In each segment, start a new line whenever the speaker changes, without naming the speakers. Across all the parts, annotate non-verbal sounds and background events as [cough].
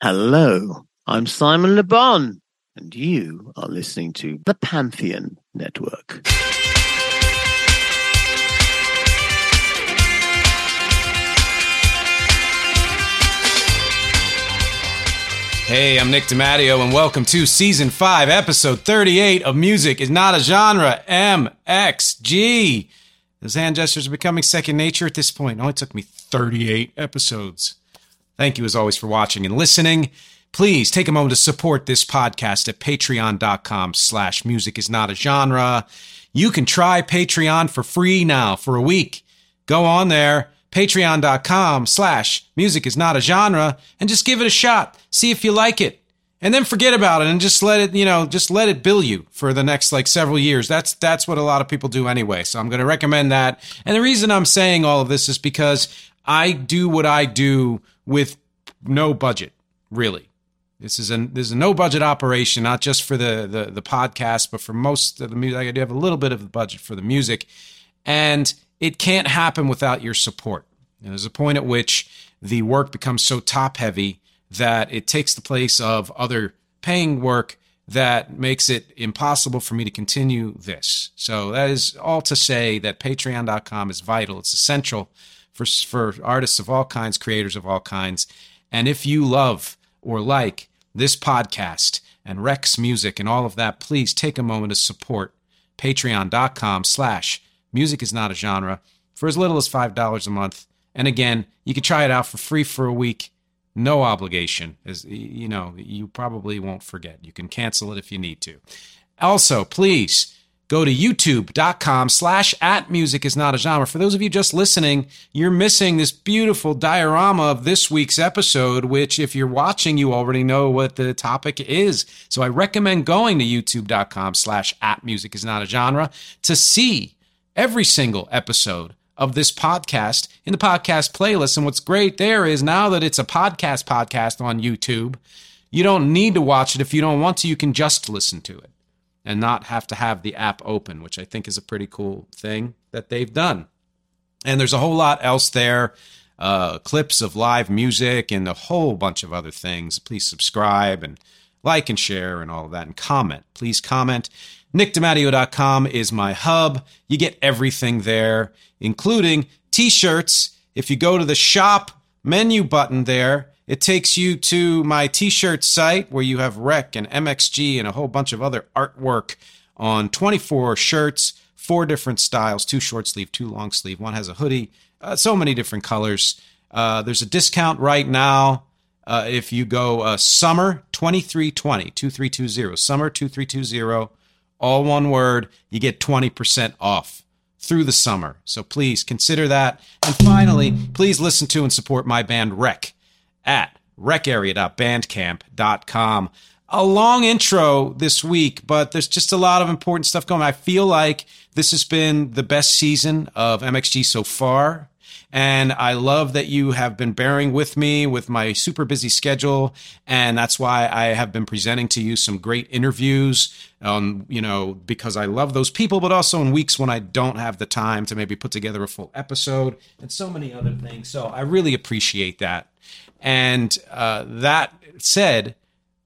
Hello, I'm Simon Le Bon, and you are listening to the Pantheon Network.
Hey, I'm Nick DiMatteo, and welcome to Season 5, Episode 38 of Music is Not a Genre, MXG. Those hand gestures are becoming second nature at this point. Oh, it only took me 38 episodes. Thank you, as always, for watching and listening. Please take a moment to support this podcast at patreon.com slash music is not a genre. You can try Patreon for free now for a week. Go on there patreon.com slash music is not a genre and just give it a shot see if you like it and then forget about it and just let it you know just let it bill you for the next like several years that's that's what a lot of people do anyway so i'm going to recommend that and the reason i'm saying all of this is because i do what i do with no budget really this is a this is a no budget operation not just for the the, the podcast but for most of the music i do have a little bit of the budget for the music and it can't happen without your support. And there's a point at which the work becomes so top heavy that it takes the place of other paying work that makes it impossible for me to continue this. So that is all to say that patreon.com is vital. It's essential for for artists of all kinds, creators of all kinds. And if you love or like this podcast and REC's music and all of that, please take a moment to support patreon.com slash Music is not a genre for as little as $5 a month. And again, you can try it out for free for a week, no obligation. As you know, you probably won't forget. You can cancel it if you need to. Also, please go to youtube.com slash at music is not a genre. For those of you just listening, you're missing this beautiful diorama of this week's episode, which if you're watching, you already know what the topic is. So I recommend going to youtube.com slash at music is not a genre to see every single episode of this podcast in the podcast playlist. And what's great there is now that it's a podcast podcast on YouTube, you don't need to watch it if you don't want to. You can just listen to it and not have to have the app open, which I think is a pretty cool thing that they've done. And there's a whole lot else there. Uh, clips of live music and a whole bunch of other things. Please subscribe and like and share and all of that and comment. Please comment. NickDimatteo.com is my hub. You get everything there, including t shirts. If you go to the shop menu button there, it takes you to my t shirt site where you have Rec and MXG and a whole bunch of other artwork on 24 shirts, four different styles two short sleeve, two long sleeve. One has a hoodie, uh, so many different colors. Uh, there's a discount right now. Uh, if you go uh, summer 2320 2320 summer 2320 all one word, you get 20% off through the summer. So please consider that. And finally, please listen to and support my band Rec at recarea.bandcamp.com. A long intro this week, but there's just a lot of important stuff going. I feel like this has been the best season of MXG so far. And I love that you have been bearing with me with my super busy schedule. And that's why I have been presenting to you some great interviews on, you know, because I love those people, but also in weeks when I don't have the time to maybe put together a full episode and so many other things. So I really appreciate that. And uh, that said,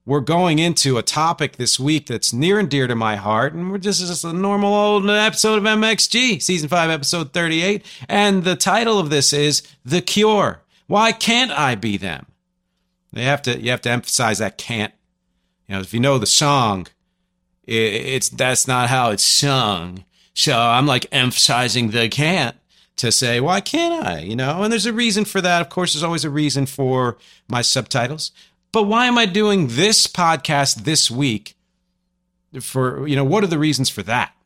we're going into a topic this week that's near and dear to my heart, and we're just, just a normal old episode of MXG, season five, episode 38. And the title of this is The Cure. Why can't I be them? You have to you have to emphasize that can't. You know, if you know the song, it, it's that's not how it's sung. So I'm like emphasizing the can't to say, why can't I? You know, and there's a reason for that. Of course, there's always a reason for my subtitles. But why am I doing this podcast this week? For, you know, what are the reasons for that?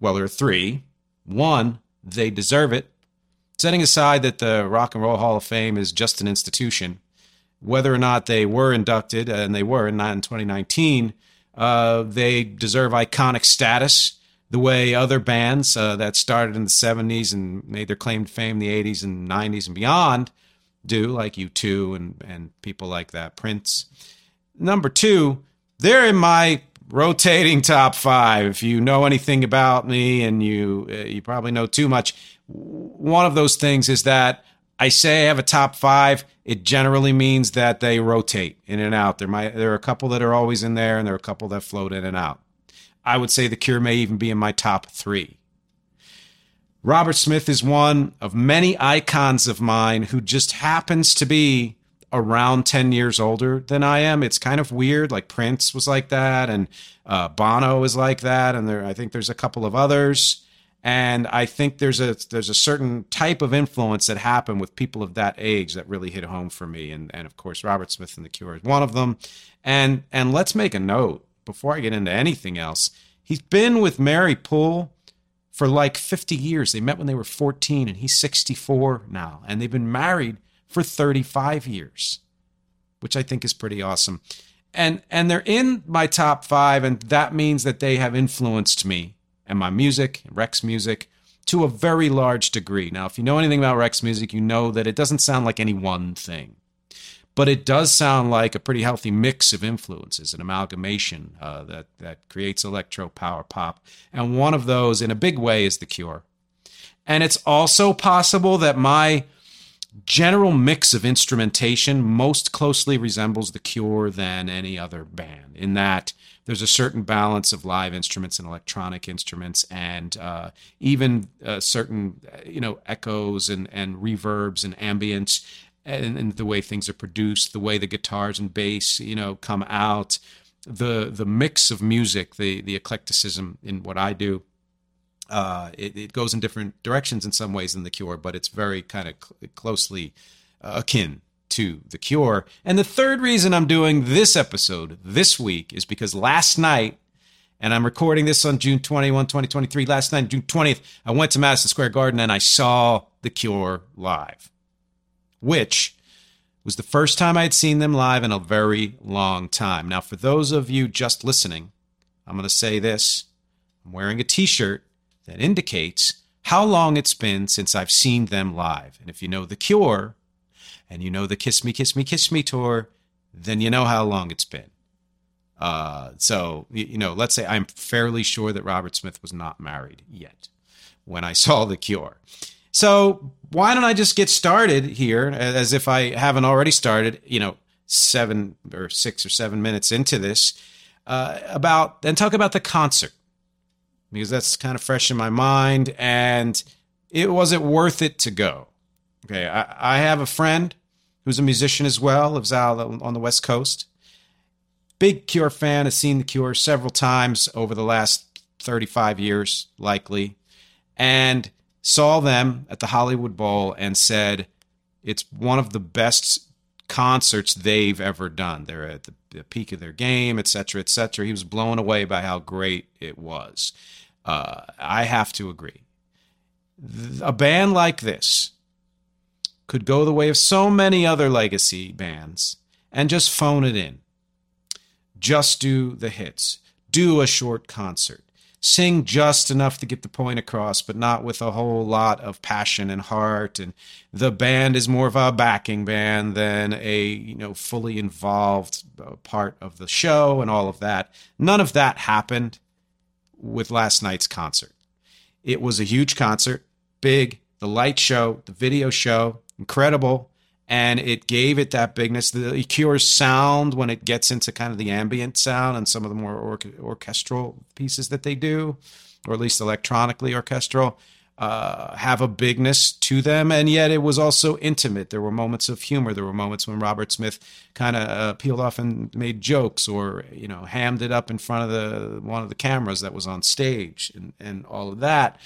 Well, there are three. One, they deserve it. Setting aside that the Rock and Roll Hall of Fame is just an institution, whether or not they were inducted, and they were in 2019, uh, they deserve iconic status the way other bands uh, that started in the 70s and made their claim to fame in the 80s and 90s and beyond do, like U2 and, and people like that, Prince. Number two, they're in my rotating top five. If you know anything about me, and you uh, you probably know too much, one of those things is that I say I have a top five. It generally means that they rotate in and out. There might there are a couple that are always in there, and there are a couple that float in and out. I would say The Cure may even be in my top three. Robert Smith is one of many icons of mine who just happens to be around 10 years older than I am. It's kind of weird. Like Prince was like that, and uh, Bono is like that, and there I think there's a couple of others. And I think there's a there's a certain type of influence that happened with people of that age that really hit home for me. And and of course Robert Smith and the Cure is one of them. And and let's make a note before I get into anything else. He's been with Mary Poole for like 50 years. They met when they were 14 and he's 64 now. And they've been married for 35 years, which I think is pretty awesome. And and they're in my top 5 and that means that they have influenced me and my music, REC's music, to a very large degree. Now, if you know anything about REC's music, you know that it doesn't sound like any one thing, but it does sound like a pretty healthy mix of influences, an amalgamation uh, that that creates electro power pop. And one of those, in a big way, is The Cure. And it's also possible that my general mix of instrumentation most closely resembles The Cure than any other band, in that there's a certain balance of live instruments and electronic instruments, and uh, even uh, certain you know echoes and and reverbs and ambience, and, and, the way things are produced, the way the guitars and bass you know come out, the the mix of music, the the eclecticism in what I do. Uh, it, it, goes in different directions in some ways than the Cure, but it's very kind of cl- closely uh, akin to The Cure. And the third reason I'm doing this episode this week is because last night, and I'm recording this on June 21, 2023, last night, June 20th, I went to Madison Square Garden and I saw The Cure live, which was the first time I had seen them live in a very long time. Now, for those of you just listening, I'm going to say this I'm wearing a t shirt that indicates how long it's been since I've seen them live. And if you know The Cure, and you know the Kiss Me, Kiss Me, Kiss Me tour, then you know how long it's been. Uh, so, you know, let's say I'm fairly sure that Robert Smith was not married yet when I saw The Cure. So, why don't I just get started here as if I haven't already started, you know, seven or six or seven minutes into this, uh, about and talk about the concert because that's kind of fresh in my mind. And it was it worth it to go? Okay, I, I have a friend who's a musician as well, lives out on the West Coast. Big Cure fan, has seen The Cure several times over the last 35 years, likely, and saw them at the Hollywood Bowl and said it's one of the best concerts they've ever done. They're at the, the peak of their game, et cetera, et cetera. He was blown away by how great it was. Uh, I have to agree. A band like this, could go the way of so many other legacy bands and just phone it in. Just do the hits, do a short concert, sing just enough to get the point across, but not with a whole lot of passion and heart. And the band is more of a backing band than a you know fully involved uh, part of the show and all of that. None of that happened with last night's concert. It was a huge concert, big, the light show, the video show, incredible and it gave it that bigness. The Cure's sound when it gets into kind of the ambient sound and some of the more or- orchestral pieces that they do, or at least electronically orchestral, uh, have a bigness to them. And yet it was also intimate. There were moments of humor. There were moments when Robert Smith kind of uh, peeled off and made jokes, or you know, hammed it up in front of the one of the cameras that was on stage, and, and all of that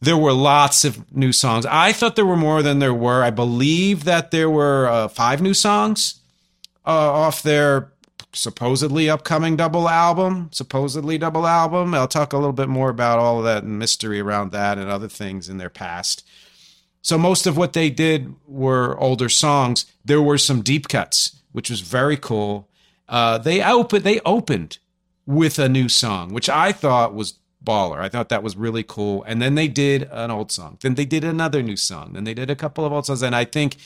there were lots of new songs. I thought there were more than there were. I believe that there were uh, five new songs uh, off their supposedly upcoming double album. Supposedly double album. I'll talk a little bit more about all of that and mystery around that and other things in their past. So most of what they did were older songs. There were some deep cuts, which was very cool. Uh, they opened. They opened with a new song, which I thought was baller. I thought that was really cool. And then they did an old song. Then they did another new song. Then they did a couple of old songs. And I think,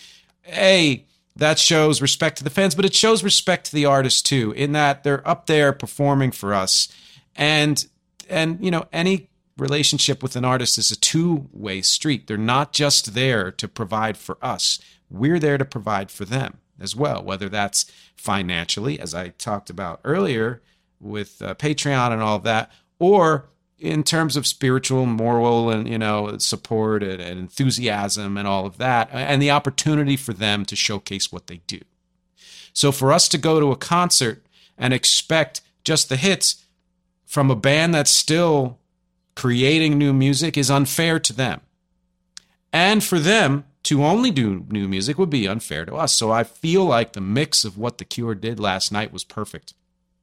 A, that shows respect to the fans, but it shows respect to the artists too, in that they're up there performing for us. And and you know, any relationship with an artist is a two way street. They're not just there to provide for us, we're there to provide for them as well, whether that's financially, as I talked about earlier with uh, Patreon and all of that, or in terms of spiritual, moral, and you know support and, and enthusiasm and all of that, and the opportunity for them to showcase what they do. So for us to go to a concert and expect just the hits from a band that's still creating new music is unfair to them. And for them to only do new music would be unfair to us. So I feel like the mix of what The Cure did last night was perfect.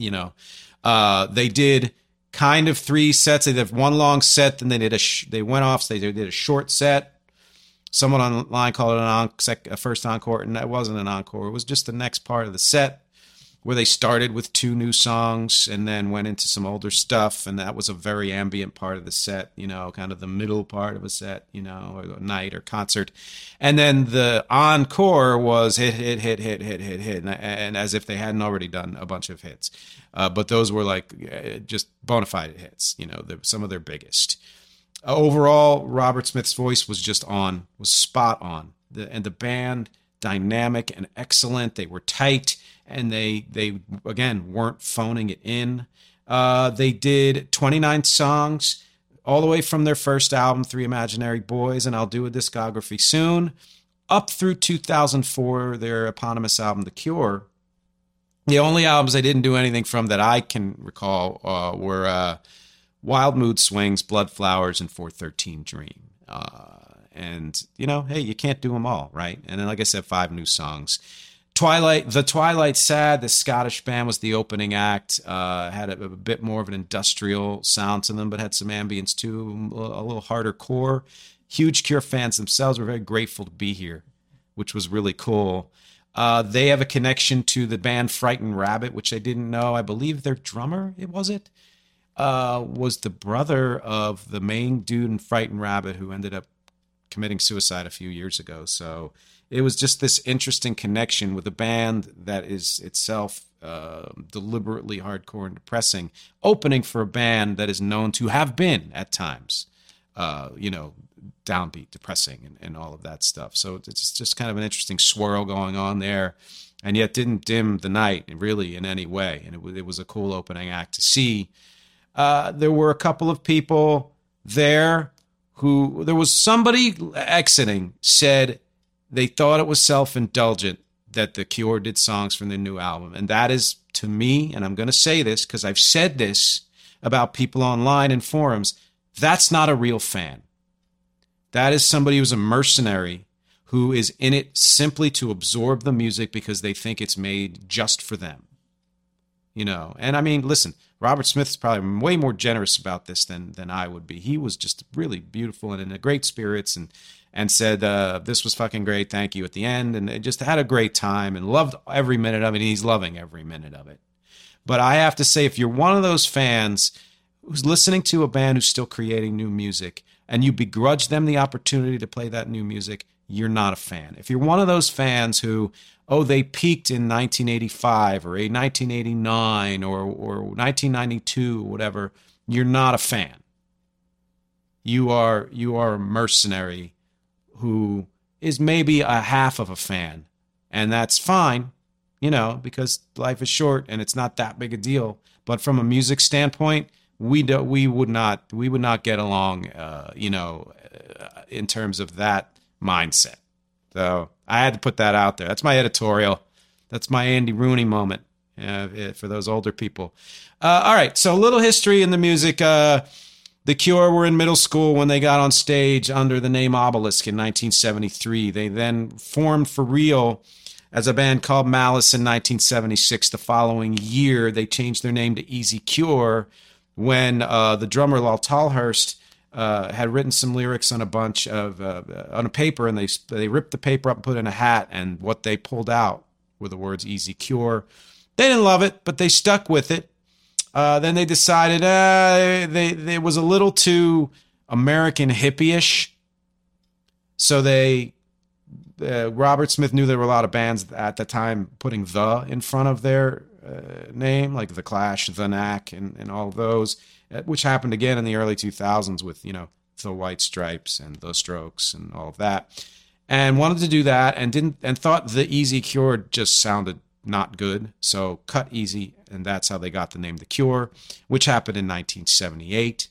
You know, uh, they did kind of three sets. They did one long set, then they did a sh- they went off. So they did a short set. Someone online called it an on- sec- a first encore, and that wasn't an encore. It was just the next part of the set where they started with two new songs and then went into some older stuff and that was a very ambient part of the set you know kind of the middle part of a set you know or night or concert. And then the encore was hit hit hit hit hit hit hit and, and as if they hadn't already done a bunch of hits. Uh, but those were like uh, just bona fide hits you know some of their biggest. Overall robert smith's voice was just on was spot on. The, and the band dynamic and excellent. They were tight and they they again weren't phoning it in. Uh, they did 29 songs all the way from their first album, Three Imaginary Boys, and I'll do a discography soon, up through 2004, their eponymous album, The Cure. The only albums they didn't do anything from that I can recall uh, were uh, Wild Mood Swings, Blood Flowers, and 413 Dream. Uh, and, you know, hey, you can't do them all, right? And then, like I said, five new songs. Twilight, the Twilight Sad, the Scottish band was the opening act. Uh, had a, a, bit more of an industrial sound to them, but had some ambience too, a little harder core. Huge Cure fans themselves were very grateful to be here, which was really cool. Uh, they have a connection to the band Frightened Rabbit, which I didn't know. I believe their drummer, it was it, uh, was the brother of the main dude in Frightened Rabbit who ended up committing suicide a few years ago. So it was just this interesting connection with a band that is itself uh, deliberately hardcore and depressing, opening for a band that is known to have been at times, uh, you know, downbeat, depressing, and, and all of that stuff. So it's just kind of an interesting swirl going on there, and yet didn't dim the night really in any way. And it, it was a cool opening act to see. Uh, there were a couple of people there who there was somebody exiting said they thought it was self indulgent that The Cure did songs from their new album. And that is, to me, and I'm going to say this because I've said this about people online and forums, that's not a real fan. That is somebody who's a mercenary who is in it simply to absorb the music because they think it's made just for them. You know, and I mean, listen, Robert Smith's probably way more generous about this than than I would be. He was just really beautiful and in a great spirits and and said uh, this was fucking great, thank you at the end, and just had a great time and loved every minute of it. He's loving every minute of it. But I have to say, if you're one of those fans who's listening to a band who's still creating new music and you begrudge them the opportunity to play that new music, you're not a fan. If you're one of those fans who, oh, they peaked in 1985 or 1989 or, or 1992 or whatever, you're not a fan. You are you are a mercenary who is maybe a half of a fan, and that's fine, you know, because life is short and it's not that big a deal. But from a music standpoint, we do, we would not we would not get along, uh, you know, uh, in terms of that mindset. So I had to put that out there. That's my editorial. That's my Andy Rooney moment uh, for those older people. Uh, all right, so a little history in the music. The Cure were in middle school when they got on stage under the name Obelisk in 1973. They then formed for real as a band called Malice in 1976. The following year, they changed their name to Easy Cure when uh, the drummer Lol Tolhurst uh, had written some lyrics on a bunch of uh, on a paper, and they they ripped the paper up and put in a hat, and what they pulled out were the words "Easy Cure." They didn't love it, but they stuck with it. Uh, then they decided uh, they, was a little too American hippie-ish, so they uh, Robert Smith knew there were a lot of bands at the time putting the in front of their uh, name, like the Clash, the Knack, and, and all those, uh, which happened again in the early 2000s with, you know, the White Stripes and the Strokes and all of that. And wanted to do that and didn't and thought the Easy Cure just sounded not good. So cut Easy, and that's how they got the name The Cure, which happened in 1978.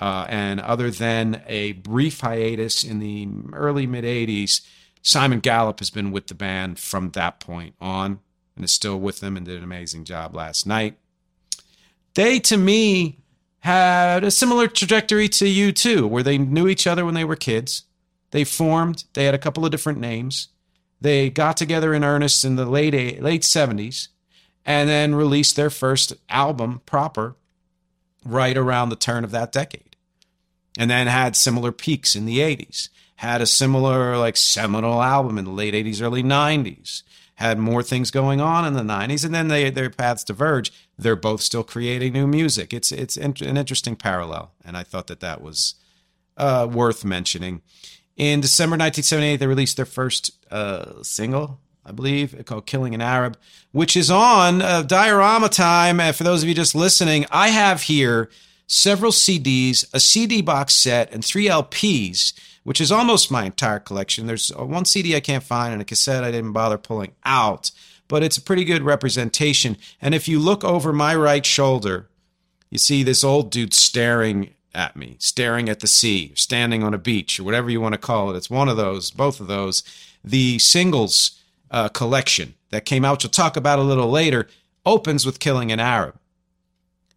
Uh, and other than a brief hiatus in the early mid 80s, Simon Gallup has been with the band from that point on and is still with them and did an amazing job last night. They, to me, had a similar trajectory to U2, where they knew each other when they were kids. They formed, they had a couple of different names. They got together in earnest in the late, late 70s and then released their first album proper right around the turn of that decade. And then had similar peaks in the 80s. Had a similar, like, seminal album in the late 80s, early 90s had more things going on in the 90s and then they, their paths diverge they're both still creating new music it's it's an interesting parallel and i thought that that was uh, worth mentioning in december 1978 they released their first uh, single i believe it's called killing an arab which is on uh, diorama time and for those of you just listening i have here several cds a cd box set and three lps which is almost my entire collection. There's one CD I can't find and a cassette I didn't bother pulling out, but it's a pretty good representation. And if you look over my right shoulder, you see this old dude staring at me, staring at the sea, standing on a beach, or whatever you want to call it. It's one of those, both of those. The singles uh, collection that came out, we'll talk about a little later, opens with Killing an Arab,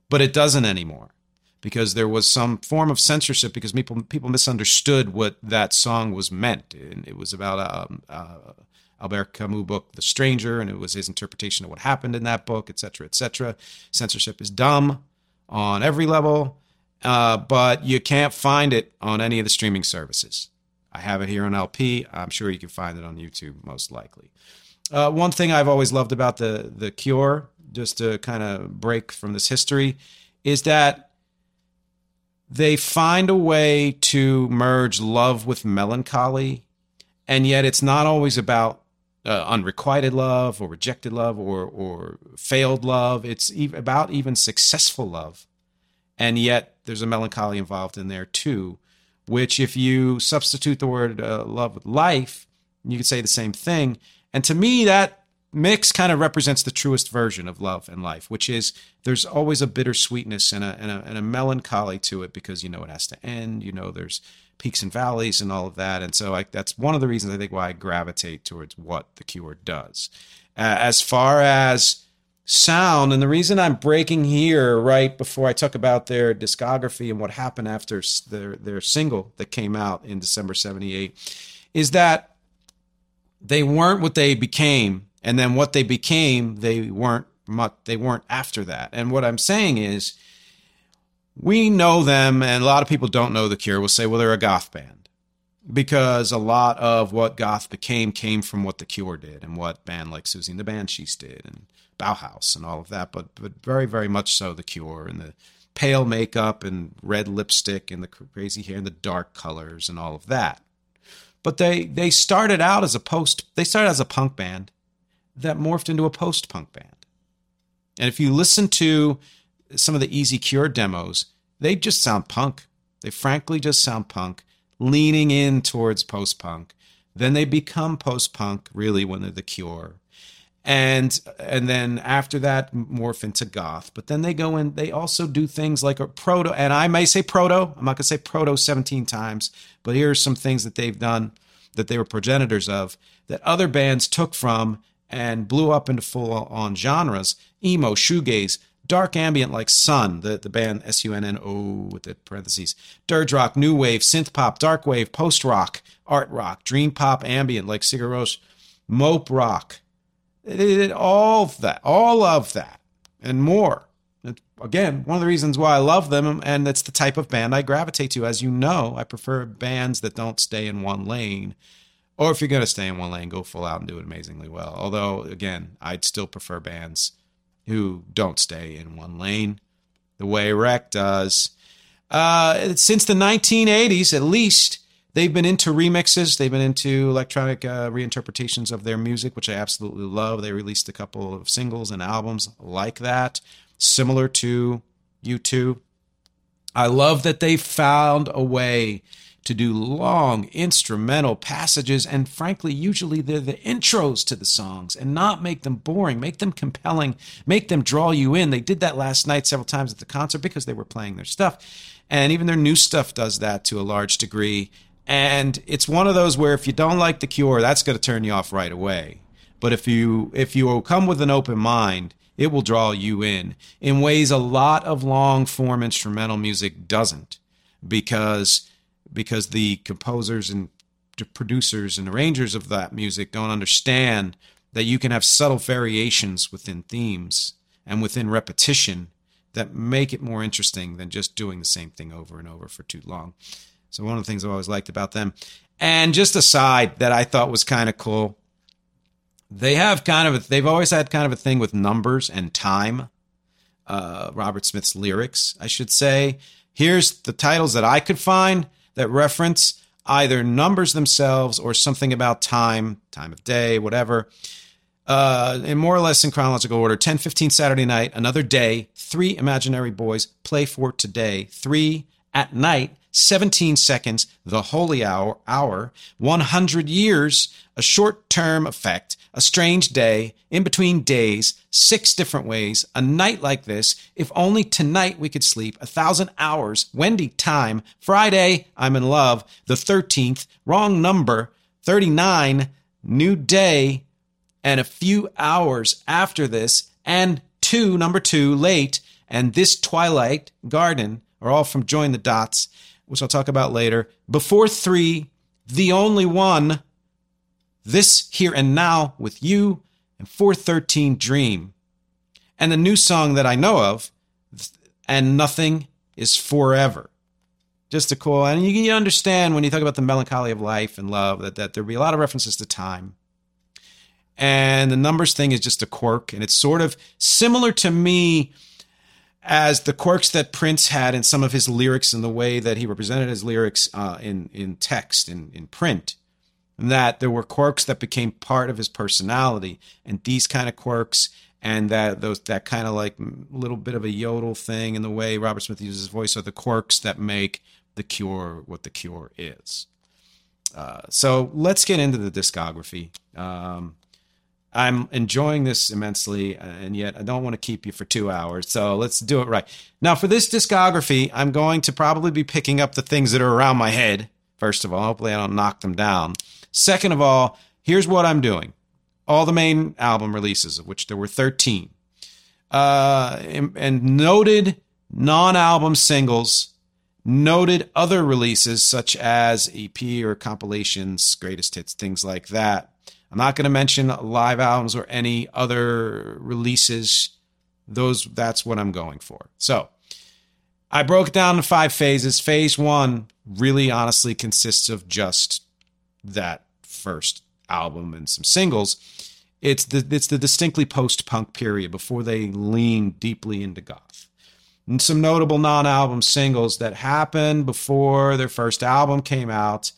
but it doesn't anymore because there was some form of censorship because people people misunderstood what that song was meant. And it was about um, uh, Albert Camus' book, The Stranger, and it was his interpretation of what happened in that book, etc., etc. Censorship is dumb on every level, uh, but you can't find it on any of the streaming services. I have it here on LP. I'm sure you can find it on YouTube, most likely. Uh, one thing I've always loved about the the Cure, just to kind of break from this history, is that they find a way to merge love with melancholy, and yet it's not always about uh, unrequited love or rejected love or or failed love. It's about even successful love, and yet there's a melancholy involved in there too. Which, if you substitute the word uh, love with life, you could say the same thing. And to me, that mix kind of represents the truest version of love and life, which is there's always a bittersweetness and a, and a, and a melancholy to it because you know it has to end. You know there's peaks and valleys and all of that, and so I, that's one of the reasons I think why I gravitate towards what the Cure does. Uh, as far as sound, and the reason I'm breaking here right before I talk about their discography and what happened after their their single that came out in December '78 is that they weren't what they became. And then what they became, they weren't much they weren't after that. And what I'm saying is we know them and a lot of people don't know the Cure. Will say well they're a goth band because a lot of what goth became came from what the Cure did and what band like Siouxsie and the Banshees did and Bauhaus and all of that but but very very much so the Cure and the pale makeup and red lipstick and the crazy hair and the dark colors and all of that. But they they started out as a post they started as a punk band that morphed into a post punk band. And if you listen to some of the Easy Cure demos, they just sound punk. They frankly just sound punk, leaning in towards post punk. Then they become post punk really when they're the Cure and and then after that morph into goth. But then they go in they also do things like a proto and i may say proto i'm not going to say proto 17 times but here are some things that they've done that they were progenitors of that other bands took from and blew up into full on genres. Emo shoegaze dark ambient like sun the, the band s-u-n-n-o with the parentheses. Dirge rock new wave synth pop dark wave post rock art rock dream pop ambient like Sigur Rós mope rock it did all of that, all of that, and more. again, one of the reasons why I love them, and it's the type of band I gravitate to. As you know, I prefer bands that don't stay in one lane. Or if you're going to stay in one lane, go full out and do it amazingly well. Although, again, I'd still prefer bands who don't stay in one lane the way REC does. Uh, since the 1980s, at least, they've been into remixes. They've been into electronic uh, reinterpretations of their music, which I absolutely love. They released a couple of singles and albums like that, similar to U2. I love that they found a way to do long instrumental passages and frankly usually they're the intros to the songs and not make them boring make them compelling make them draw you in they did that last night several times at the concert because they were playing their stuff and even their new stuff does that to a large degree and it's one of those where if you don't like the cure, that's going to turn you off right away. But if you if you come with an open mind, it will draw you in in ways a lot of long form instrumental music doesn't, because because the composers and producers and arrangers of that music don't understand that you can have subtle variations within themes and within repetition that make it more interesting than just doing the same thing over and over for too long. So one of the things I've always liked about them. And just a side that I thought was kind of cool. They have kind of a, they've always had kind of a thing with numbers and time. Uh, Robert Smith's lyrics, I should say. Here's the titles that I could find that reference either numbers themselves or something about time, time of day, whatever. Uh, in more or less in chronological order 10 15 Saturday night, another day, three imaginary boys play for today, three at night, 17 seconds, the holy hour, hour, 100 years, a short term effect, a strange day, in between days, six different ways, a night like this, if only tonight we could sleep, a thousand hours, Wendy time, Friday, I'm in love, the 13th, wrong number, 39, new day, and a few hours after this, and two, number two, late, and this twilight garden are all from Join the Dots which I'll talk about later. Before three, the only one, this here and now with you, and 413 Dream. And the new song that I know of, and nothing is forever. Just a cool, and you, you understand when you talk about the melancholy of life and love that, that there'll be a lot of references to time. And the numbers thing is just a quirk, and it's sort of similar to me as the quirks that Prince had in some of his lyrics and the way that he represented his lyrics uh, in in text in in print, and that there were quirks that became part of his personality, and these kind of quirks and that those that kind of like little bit of a yodel thing in the way Robert Smith uses his voice are the quirks that make the Cure what the Cure is. Uh, so let's get into the discography. Um, I'm enjoying this immensely, and yet I don't want to keep you for two hours. So let's do it right. Now, for this discography, I'm going to probably be picking up the things that are around my head. First of all, hopefully I don't knock them down. Second of all, here's what I'm doing all the main album releases, of which there were 13, uh, and, and noted non album singles, noted other releases such as EP or compilations, greatest hits, things like that I'm not going to mention live albums or any other releases Those that's what I'm going for. So I broke down in five phases. Phase one really honestly consists of just that first album and some singles. It's the it's the distinctly post punk period before they lean deeply into goth. And some notable non-album singles that happened before their first album came out.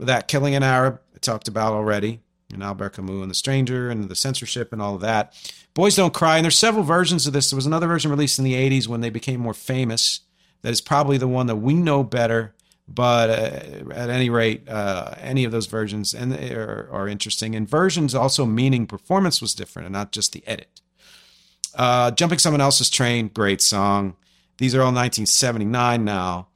That Killing an Arab, I talked about already, and Albert Camus and The Stranger and the censorship and all of that. Boys Don't Cry, and there's several versions of this. There was another version released in the 80s when they became more famous. That is probably the one that we know better. But uh, at any rate, uh, any of those versions and are, are, interesting. And versions also meaning performance was different and not just the edit. Uh, Jumping Someone Else's Train, great song. These are all 1979 now.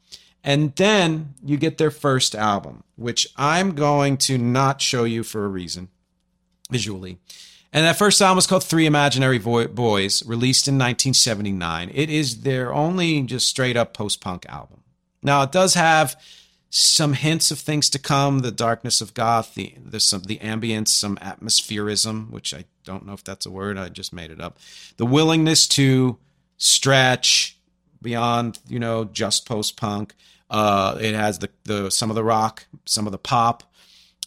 And then you get their first album, which I'm going to not show you for a reason visually. And that first album was called Three Imaginary Boys, released in 1979. It is their only just straight up post punk album. Now, it does have some hints of things to come the darkness of goth the there's some the ambience some atmospherism which i don't know if that's a word i just made it up the willingness to stretch beyond you know just post punk uh, it has the, the some of the rock some of the pop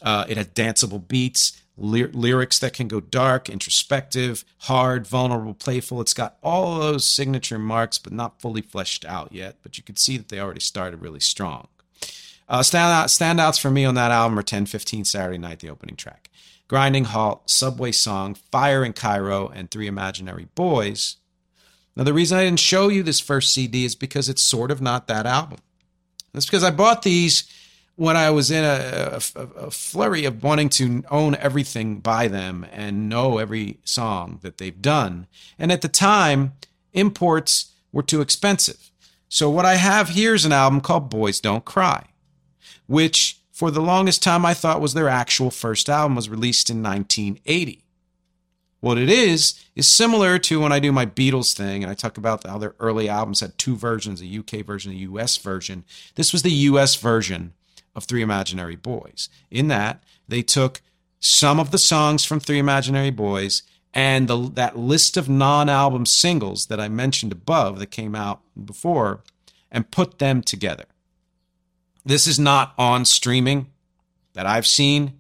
uh, it has danceable beats ly- lyrics that can go dark, introspective, hard, vulnerable, playful. It's got all those signature marks, but not fully fleshed out yet. But you can see that they already started really strong. Uh, standout, standouts for me on that album are 1015 Saturday Night, the opening track, Grinding Halt, Subway Song, Fire in Cairo, and Three Imaginary Boys. Now, the reason I didn't show you this first CD is because it's sort of not that album. That's because I bought these when I was in a, a, a, flurry of wanting to own everything by them and know every song that they've done. And at the time, imports were too expensive. So what I have here is an album called Boys Don't Cry, which for the longest time I thought was their actual first album was released in 1980. What it is is similar to when I do my Beatles thing and I talk about how their early albums had two versions, a UK version, a US version. This was the US version of Three Imaginary Boys. In that, they took some of the songs from Three Imaginary Boys and the, that list of non album singles that I mentioned above that came out before and put them together. This is not on streaming that I've seen.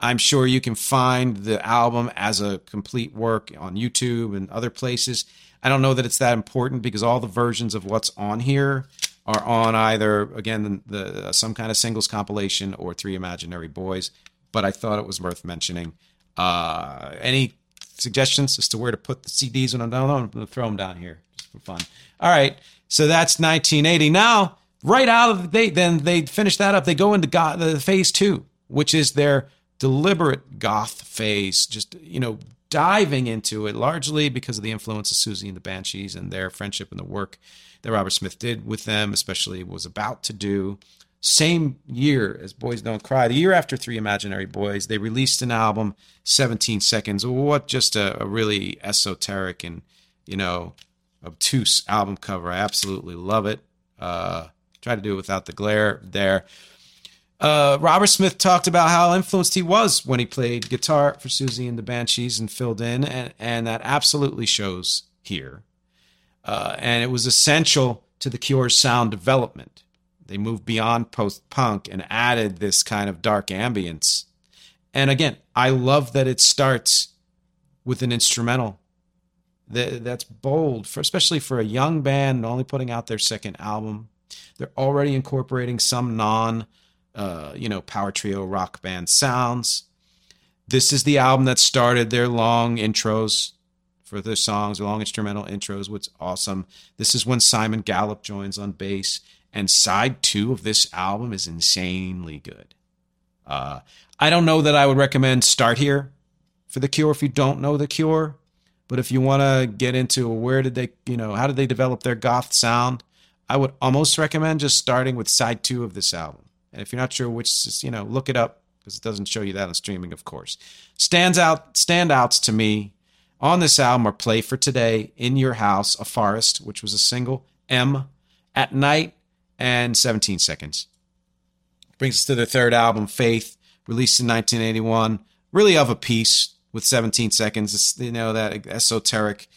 I'm sure you can find the album as a complete work on YouTube and other places. I don't know that it's that important because all the versions of what's on here are on either again the, the some kind of singles compilation or Three Imaginary Boys. But I thought it was worth mentioning. Uh, any suggestions as to where to put the CDs when I'm done? I'm going to throw them down here just for fun. All right, so that's 1980. Now, right out of the date, then they finish that up. They go into go- the phase two, which is their deliberate goth phase. Just you know, diving into it largely because of the influence of Siouxsie and the Banshees and their friendship and the work that Robert Smith did with them, especially was about to do. Same year as Boys Don't Cry, the year after Three Imaginary Boys, they released an album, 17 Seconds. What just a, a really esoteric and, you know, obtuse album cover. I absolutely love it. Uh, try to do it without the glare there. Uh, Robert Smith talked about how influenced he was when he played guitar for Siouxsie and the Banshees and filled in, and, and that absolutely shows here. Uh, and it was essential to the Cure's sound development. They moved beyond post punk and added this kind of dark ambience. And again, I love that it starts with an instrumental that, that's bold, for, especially for a young band only putting out their second album. They're already incorporating some non, uh, you know, power trio rock band sounds. This is the album that started their long intros for their songs, long instrumental intros, which awesome. This is when Simon Gallup joins on bass, and side two of this album is insanely good. Uh, I don't know that I would recommend start here for the Cure if you don't know the Cure, but if you want to get into where did they, you know, how did they develop their goth sound, I would almost recommend just starting with side two of this album. And if you're not sure which, you know, look it up because it doesn't show you that on streaming, of course. Stands out, standouts to me on this album are Play for Today, In Your House, A Forest, which was a single, M, At Night, and 17 Seconds. Brings us to their third album, Faith, released in 1981. Really of a piece with 17 Seconds. It's, you know, that esoteric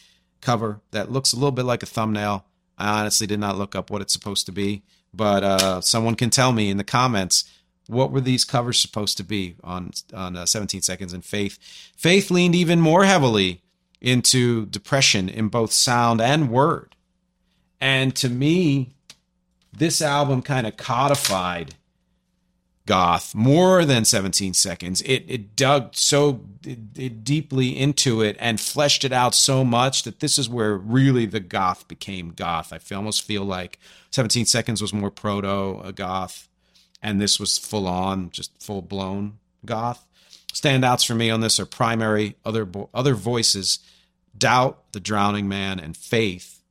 cover that looks a little bit like a thumbnail. I honestly did not look up what it's supposed to be, but uh, someone can tell me in the comments what were these covers supposed to be on on uh, 17 Seconds and Faith. Faith leaned even more heavily into depression in both sound and word, and to me, this album kind of codified goth more than 17 seconds. It it dug so it, it deeply into it and fleshed it out so much that this is where really the goth became goth. I feel, almost feel like 17 seconds was more proto a goth and this was full on just full blown goth. Standouts for me on this are primary other other voices doubt the drowning man and faith.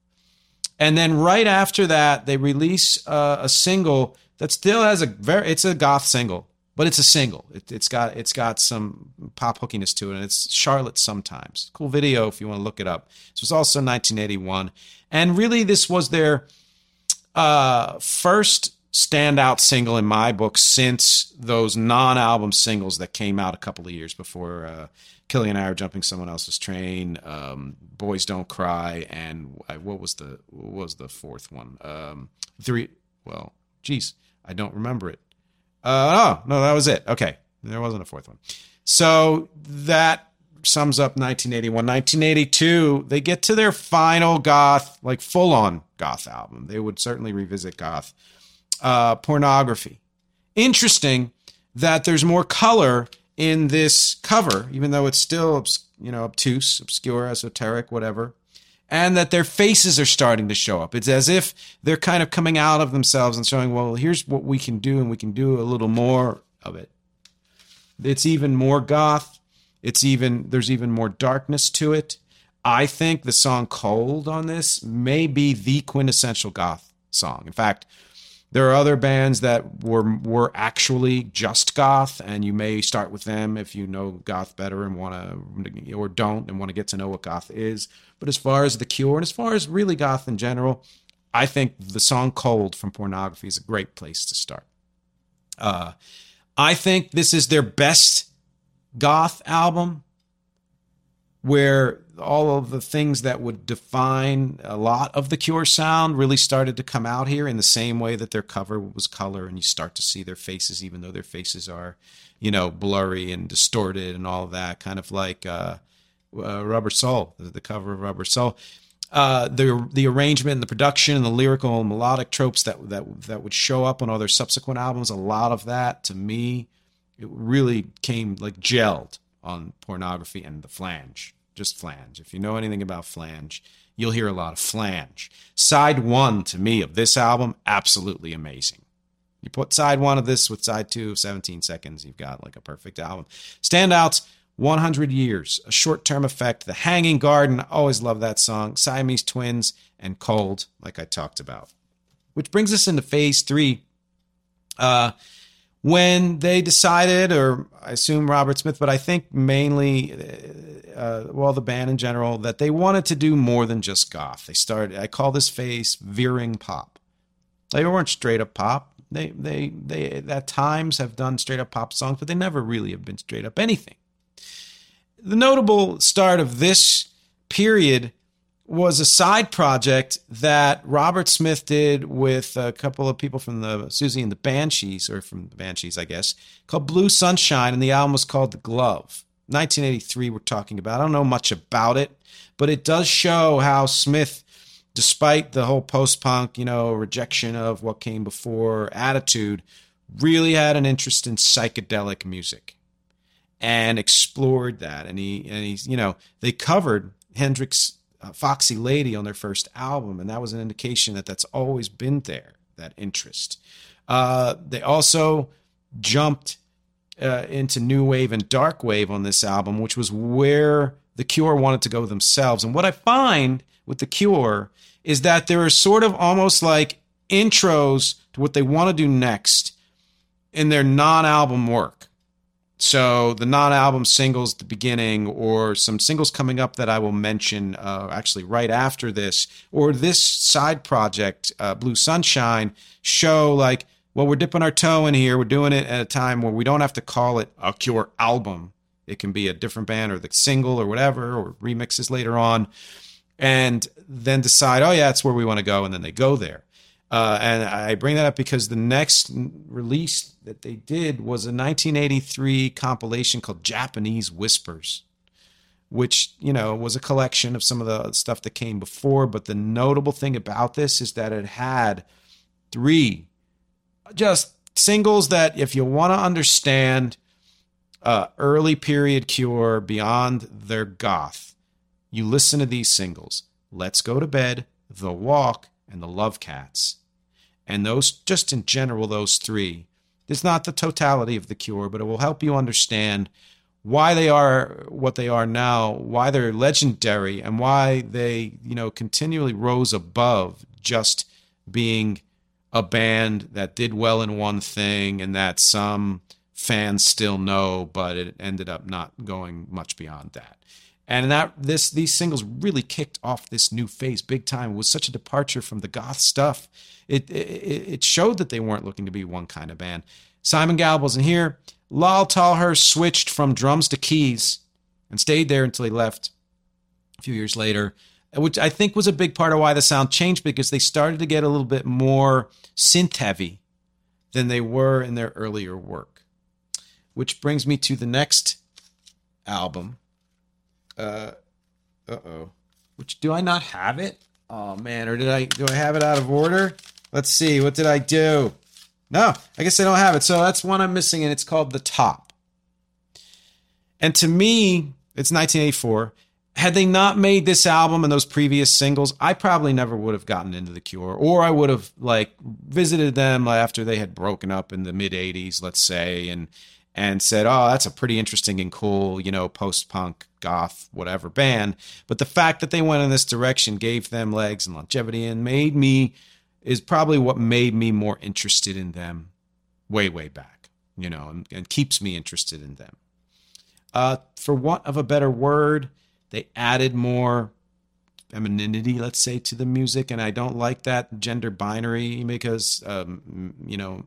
And then right after that they release uh, a single that still has a very it's a goth single but it's a single. It, has got it's got some pop hookiness to it and it's charlotte sometimes. Cool video if you want to look it up. This was also 1981 and really this was their uh, first standout single in my book since those non-album singles that came out a couple of years before uh, killing I are jumping someone else's train um, boys don't cry and uh, what was the what was the fourth one? Um, three well geez I don't remember it. Uh, oh, no, that was it. Okay. There wasn't a fourth one. So that sums up 1981. 1982, they get to their final goth, like full on goth album. They would certainly revisit goth. Uh, pornography. Interesting that there's more color in this cover, even though it's still, you know, obtuse, obscure, esoteric, whatever and that their faces are starting to show up. It's as if they're kind of coming out of themselves and showing, well, here's what we can do, and we can do a little more of it. It's even more goth. It's even there's even more darkness to it. I think the song "Cold" on this may be the quintessential goth song. In fact, there are other bands that were were actually just goth, and you may start with them if you know goth better and want to, or don't and want to get to know what goth is. But as far as the Cure and as far as really goth in general, I think the song "Cold" from Pornography is a great place to start. Uh, I think this is their best goth album, where all of the things that would define a lot of the Cure sound really started to come out here in the same way that their cover was color, and you start to see their faces, even though their faces are, you know, blurry and distorted and all that, kind of like uh, uh, Rubber Soul, the cover of Rubber Soul. Uh, the the arrangement and the production and the lyrical and melodic tropes that that that would show up on all their subsequent albums, a lot of that to me, it really came like gelled on pornography and the flange just flange. If you know anything about flange, you'll hear a lot of flange. Side one to me of this album, absolutely amazing. You put side one of this with side two of 17 seconds, you've got like a perfect album. Standouts 100 Years, A Short Term Effect, The Hanging Garden, I always love that song, Siamese Twins, and Cold, like I talked about. Which brings us into phase three. Uh, when they decided, or I assume Robert Smith, but I think mainly, uh, well, the band in general, that they wanted to do more than just goth. They started. I call this phase veering pop. They weren't straight up pop. They they they at times have done straight up pop songs, but they never really have been straight up anything. The notable start of this period was a side project that Robert Smith did with a couple of people from the Siouxsie and the Banshees, or from the Banshees, I guess, called Blue Sunshine, and the album was called The Glove. 1983, we're talking about. I don't know much about it, but it does show how Smith, despite the whole post punk, you know, rejection of what came before attitude, really had an interest in psychedelic music and explored that. And he, and he, you know, they covered Hendrix uh, Foxy Lady on their first album, and that was an indication that that's always been there, that interest. Uh, they also jumped uh, into new wave and dark wave on this album, which was where the Cure wanted to go themselves. And what I find with the Cure is that there are sort of almost like intros to what they want to do next in their non-album work. So the non-album singles at the beginning, or some singles coming up that I will mention uh, actually right after this, or this side project, uh, Blue Sunshine, show like, well, we're dipping our toe in here. We're doing it at a time where we don't have to call it a Cure album. It can be a different band or the single or whatever, or remixes later on. and then decide, oh yeah, that's where we want to go, and then they go there. Uh, and I bring that up because the next release that they did was a 1983 compilation called Japanese Whispers, which you know was a collection of some of the stuff that came before. But the notable thing about this is that it had three just singles that, if you want to understand uh, early period Cure beyond their goth, you listen to these singles: "Let's Go to Bed," "The Walk," and "The Love Cats." And those, just in general, those three, is not the totality of the cure, but it will help you understand why they are what they are now, why they're legendary, and why they, you know, continually rose above just being a band that did well in one thing and that some fans still know, but it ended up not going much beyond that. And that this these singles really kicked off this new phase big time. It was such a departure from the goth stuff it, it, it showed that they weren't looking to be one kind of band. Simon Gallup wasn't here. Lol Tolhurst switched from drums to keys and stayed there until he left a few years later, which I think was a big part of why the sound changed because they started to get a little bit more synth heavy than they were in their earlier work. Which brings me to the next album. Uh oh. Which do I not have it? Oh man, or did I do I have it out of order? Let's see, what did I do? No, I guess I don't have it. So that's one I'm missing, and it's called The Top. And to me, it's 1984. Had they not made this album and those previous singles, I probably never would have gotten into The Cure, or I would have like visited them after they had broken up in the mid 80s, let's say, and and said, "Oh, that's a pretty interesting and cool, you know, post-punk, goth, whatever band." But the fact that they went in this direction gave them legs and longevity and made me is probably what made me more interested in them way, way back, you know, and, and keeps me interested in them. Uh, for want of a better word, they added more femininity, let's say, to the music. And I don't like that gender binary because, um, you know,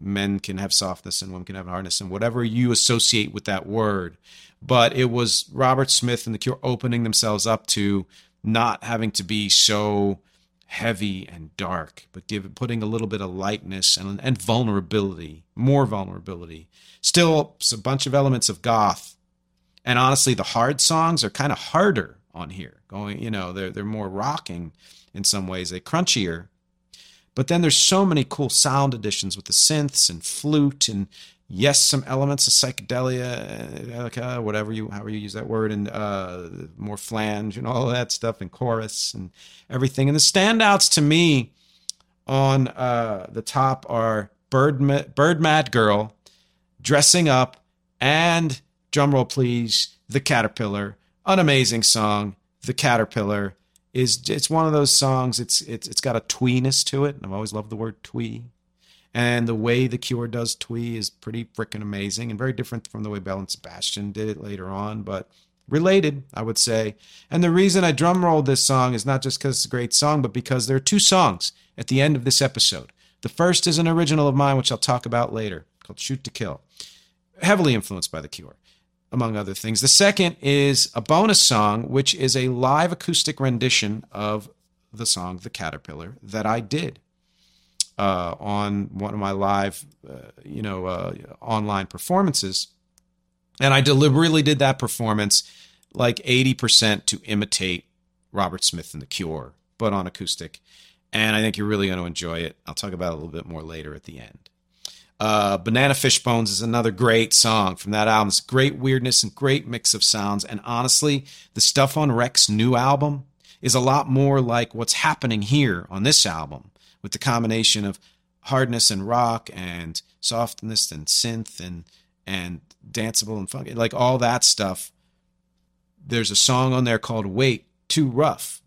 men can have softness and women can have hardness and whatever you associate with that word. But it was Robert Smith and the Cure opening themselves up to not having to be so heavy and dark, but give putting a little bit of lightness and, and vulnerability, more vulnerability. Still, a bunch of elements of goth. And honestly, the hard songs are kind of harder on here. Going, you know, they're they're more rocking in some ways, they crunchier. But then there's so many cool sound additions with the synths and flute and yes, some elements of psychedelia, whatever you, however you use that word, and uh, more flange and all that stuff, and chorus and everything. And the standouts to me on uh, the top are Bird, Bird Mad Girl, Dressing Up, and drumroll please, The Caterpillar. An amazing song, The Caterpillar. Is it's one of those songs. It's it's it's got a tweeness to it. I've always loved the word twee. And the way The Cure does Twee is pretty freaking amazing and very different from the way Belle and Sebastian did it later on, but related, I would say. And the reason I drum rolled this song is not just because it's a great song, but because there are two songs at the end of this episode. The first is an original of mine, which I'll talk about later, called Shoot to Kill, heavily influenced by The Cure, among other things. The second is a bonus song, which is a live acoustic rendition of the song The Caterpillar that I did uh, on one of my live, uh, you know, uh, online performances, and I deliberately did that performance like eighty percent to imitate Robert Smith and The Cure, but on acoustic. And I think you're really going to enjoy it. I'll talk about it a little bit more later at the end. Uh, Banana Fish Bones is another great song from that album. It's great weirdness and great mix of sounds. And honestly, the stuff on REC's new album is a lot more like what's happening here on this album with the combination of hardness and rock and softness and synth and and danceable and funky, like all that stuff. There's a song on there called "Wait Too Rough"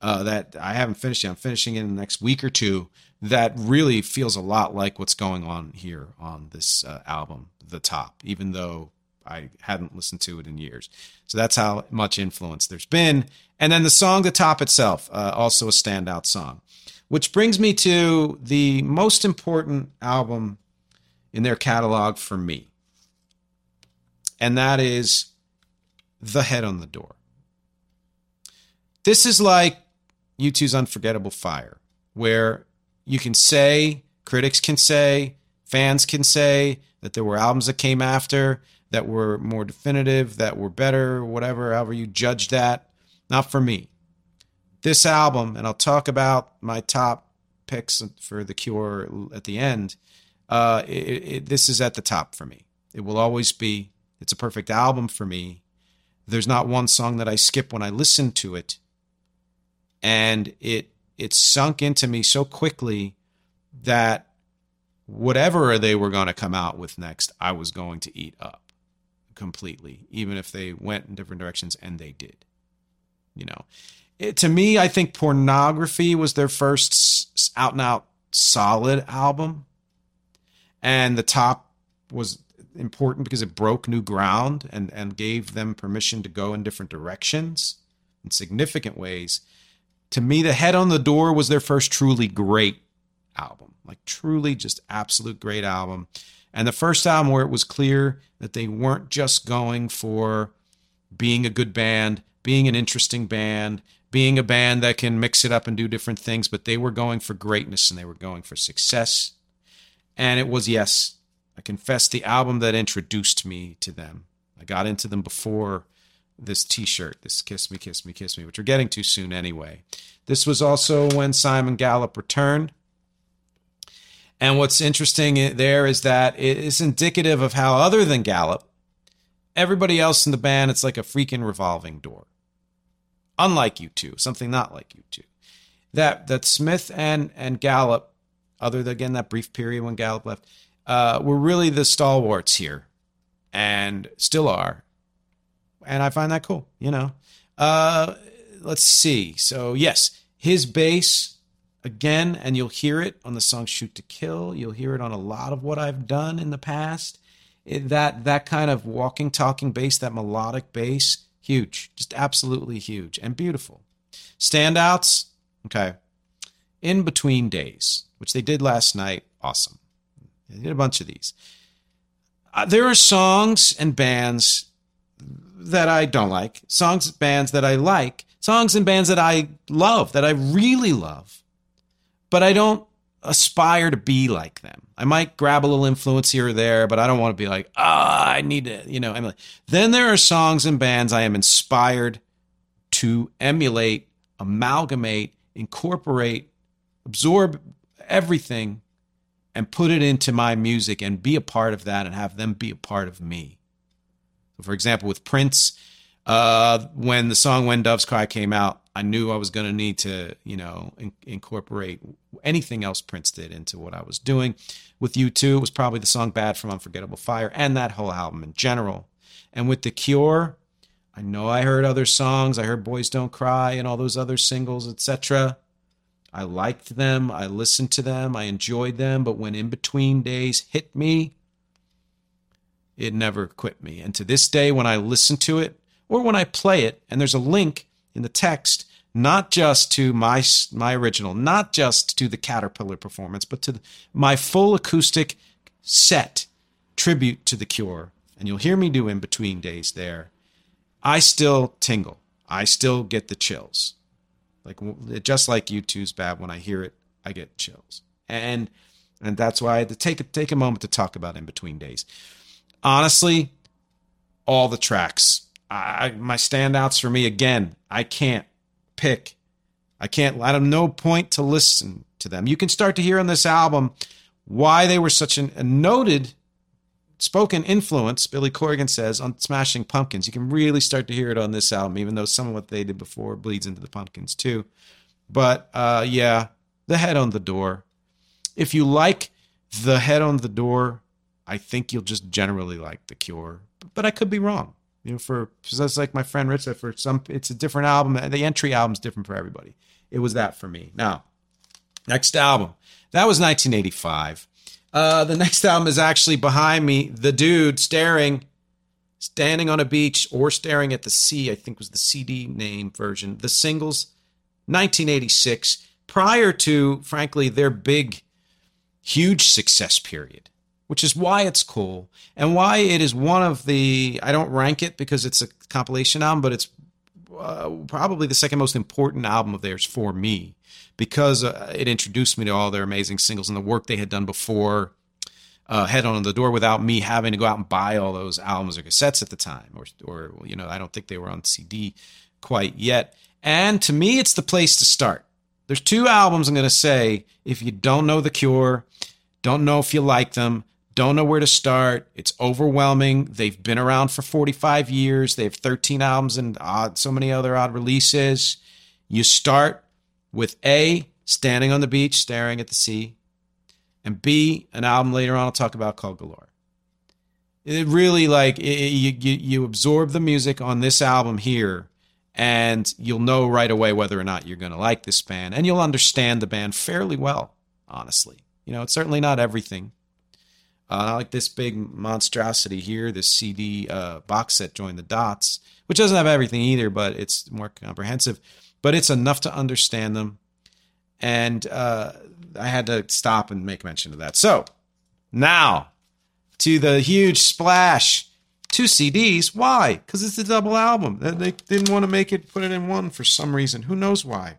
uh, that I haven't finished yet. I'm finishing it in the next week or two. That really feels a lot like what's going on here on this uh, album, "The Top," even though I hadn't listened to it in years. So that's how much influence there's been. And then the song "The Top" itself, uh, also a standout song. Which brings me to the most important album in their catalog for me. And that is The Head on the Door. This is like U2's Unforgettable Fire, where you can say, critics can say, fans can say that there were albums that came after that were more definitive, that were better, whatever, however you judge that. Not for me. This album, and I'll talk about my top picks for The Cure at the end. Uh, it, it, this is at the top for me. It will always be. It's a perfect album for me. There's not one song that I skip when I listen to it, and it it sunk into me so quickly that whatever they were going to come out with next, I was going to eat up completely, even if they went in different directions, and they did. You know, it, to me, I think Pornography was their first out and out solid album, and the top was important because it broke new ground and and gave them permission to go in different directions in significant ways. To me, The Head on the Door was their first truly great album, like truly just absolute great album. And the first album where it was clear that they weren't just going for being a good band, being an interesting band, being a band that can mix it up and do different things, but they were going for greatness and they were going for success. And it was, yes, I confess, the album that introduced me to them. I got into them before this t shirt, this Kiss Me, Kiss Me, Kiss Me, which we're getting too soon anyway. This was also when Simon Gallup returned. And what's interesting there is that it is indicative of how, other than Gallup, everybody else in the band, it's like a freaking revolving door. Unlike U2, something not like U2. That that Smith and and Gallup, other than again that brief period when Gallup left, uh, were really the stalwarts here, and still are. And I find that cool. You know, uh, let's see. So yes, his bass again, and you'll hear it on the song "Shoot to Kill." You'll hear it on a lot of what I've done in the past. It, that that kind of walking, talking bass, that melodic bass, huge, just absolutely huge and beautiful. Standouts, okay. In between days, which they did last night, awesome. They did a bunch of these. Uh, there are songs and bands that I don't like, songs, bands that I like, songs and bands that I love, that I really love but I don't aspire to be like them. I might grab a little influence here or there, but I don't want to be like, ah, oh, I need to, you know, emulate. Then there are songs and bands I am inspired to emulate, amalgamate, incorporate, absorb everything and put it into my music and be a part of that and have them be a part of me. For example, with Prince, uh, when the song When Doves Cry came out, I knew I was going to need to, you know, in- incorporate anything else Prince did into what I was doing. With U2, it was probably the song Bad from Unforgettable Fire and that whole album in general. And with The Cure, I know I heard other songs. I heard Boys Don't Cry and all those other singles, etc. I liked them. I listened to them. I enjoyed them. But when In Between Days hit me, it never quit me. And to this day, when I listen to it or when I play it, and there's a link in the text not just to my my original, not just to the Caterpillar performance, but to my full acoustic set tribute to the Cure. And you'll hear me do in between days there. I still tingle. I still get the chills. Like just like U2's bad when I hear it, I get chills. And and that's why I had to take take a moment to talk about in between days. Honestly, all the tracks I, my standouts for me again, I can't pick. I can't. I have no point to listen to them. You can start to hear on this album why they were such an, a noted spoken influence. Billy Corgan says on Smashing Pumpkins. You can really start to hear it on this album, even though some of what they did before bleeds into the Pumpkins too. But uh, yeah, the head on the door. If you like the head on the door, I think you'll just generally like the Cure. But I could be wrong. You know, for just like my friend Rich said, for some it's a different album. The entry album's different for everybody. It was that for me. Now, next album. That was 1985. Uh, the next album is actually behind me. The dude staring, standing on a beach or staring at the sea. I think was the CD name version. The singles, 1986. Prior to, frankly, their big, huge success period which is why it's cool and why it is one of the I don't rank it because it's a compilation album, but it's uh, probably the second most important album of theirs for me because uh, it introduced me to all their amazing singles and the work they had done before uh, Head on the Door without me having to go out and buy all those albums or cassettes at the time, or, or you know, I don't think they were on CD quite yet. And to me, it's the place to start. There's two albums I'm going to say if you don't know The Cure, don't know if you like them, don't know where to start. It's overwhelming. They've been around for 45 years. They have 13 albums and odd, so many other odd releases. You start with A, Standing on the Beach, Staring at the Sea, and B, an album later on I'll talk about called Galore. It really like it, you, you you absorb the music on this album here, and you'll know right away whether or not you're going to like this band, and you'll understand the band fairly well. Honestly, you know it's certainly not everything. Uh, not like this big monstrosity here, this CD uh, box set, Join the Dots, which doesn't have everything either, but it's more comprehensive. But it's enough to understand them. And uh, I had to stop and make mention of that. So now to the huge splash. Two CDs. Why? Because it's a double album. They didn't want to make it, put it in one for some reason. Who knows why?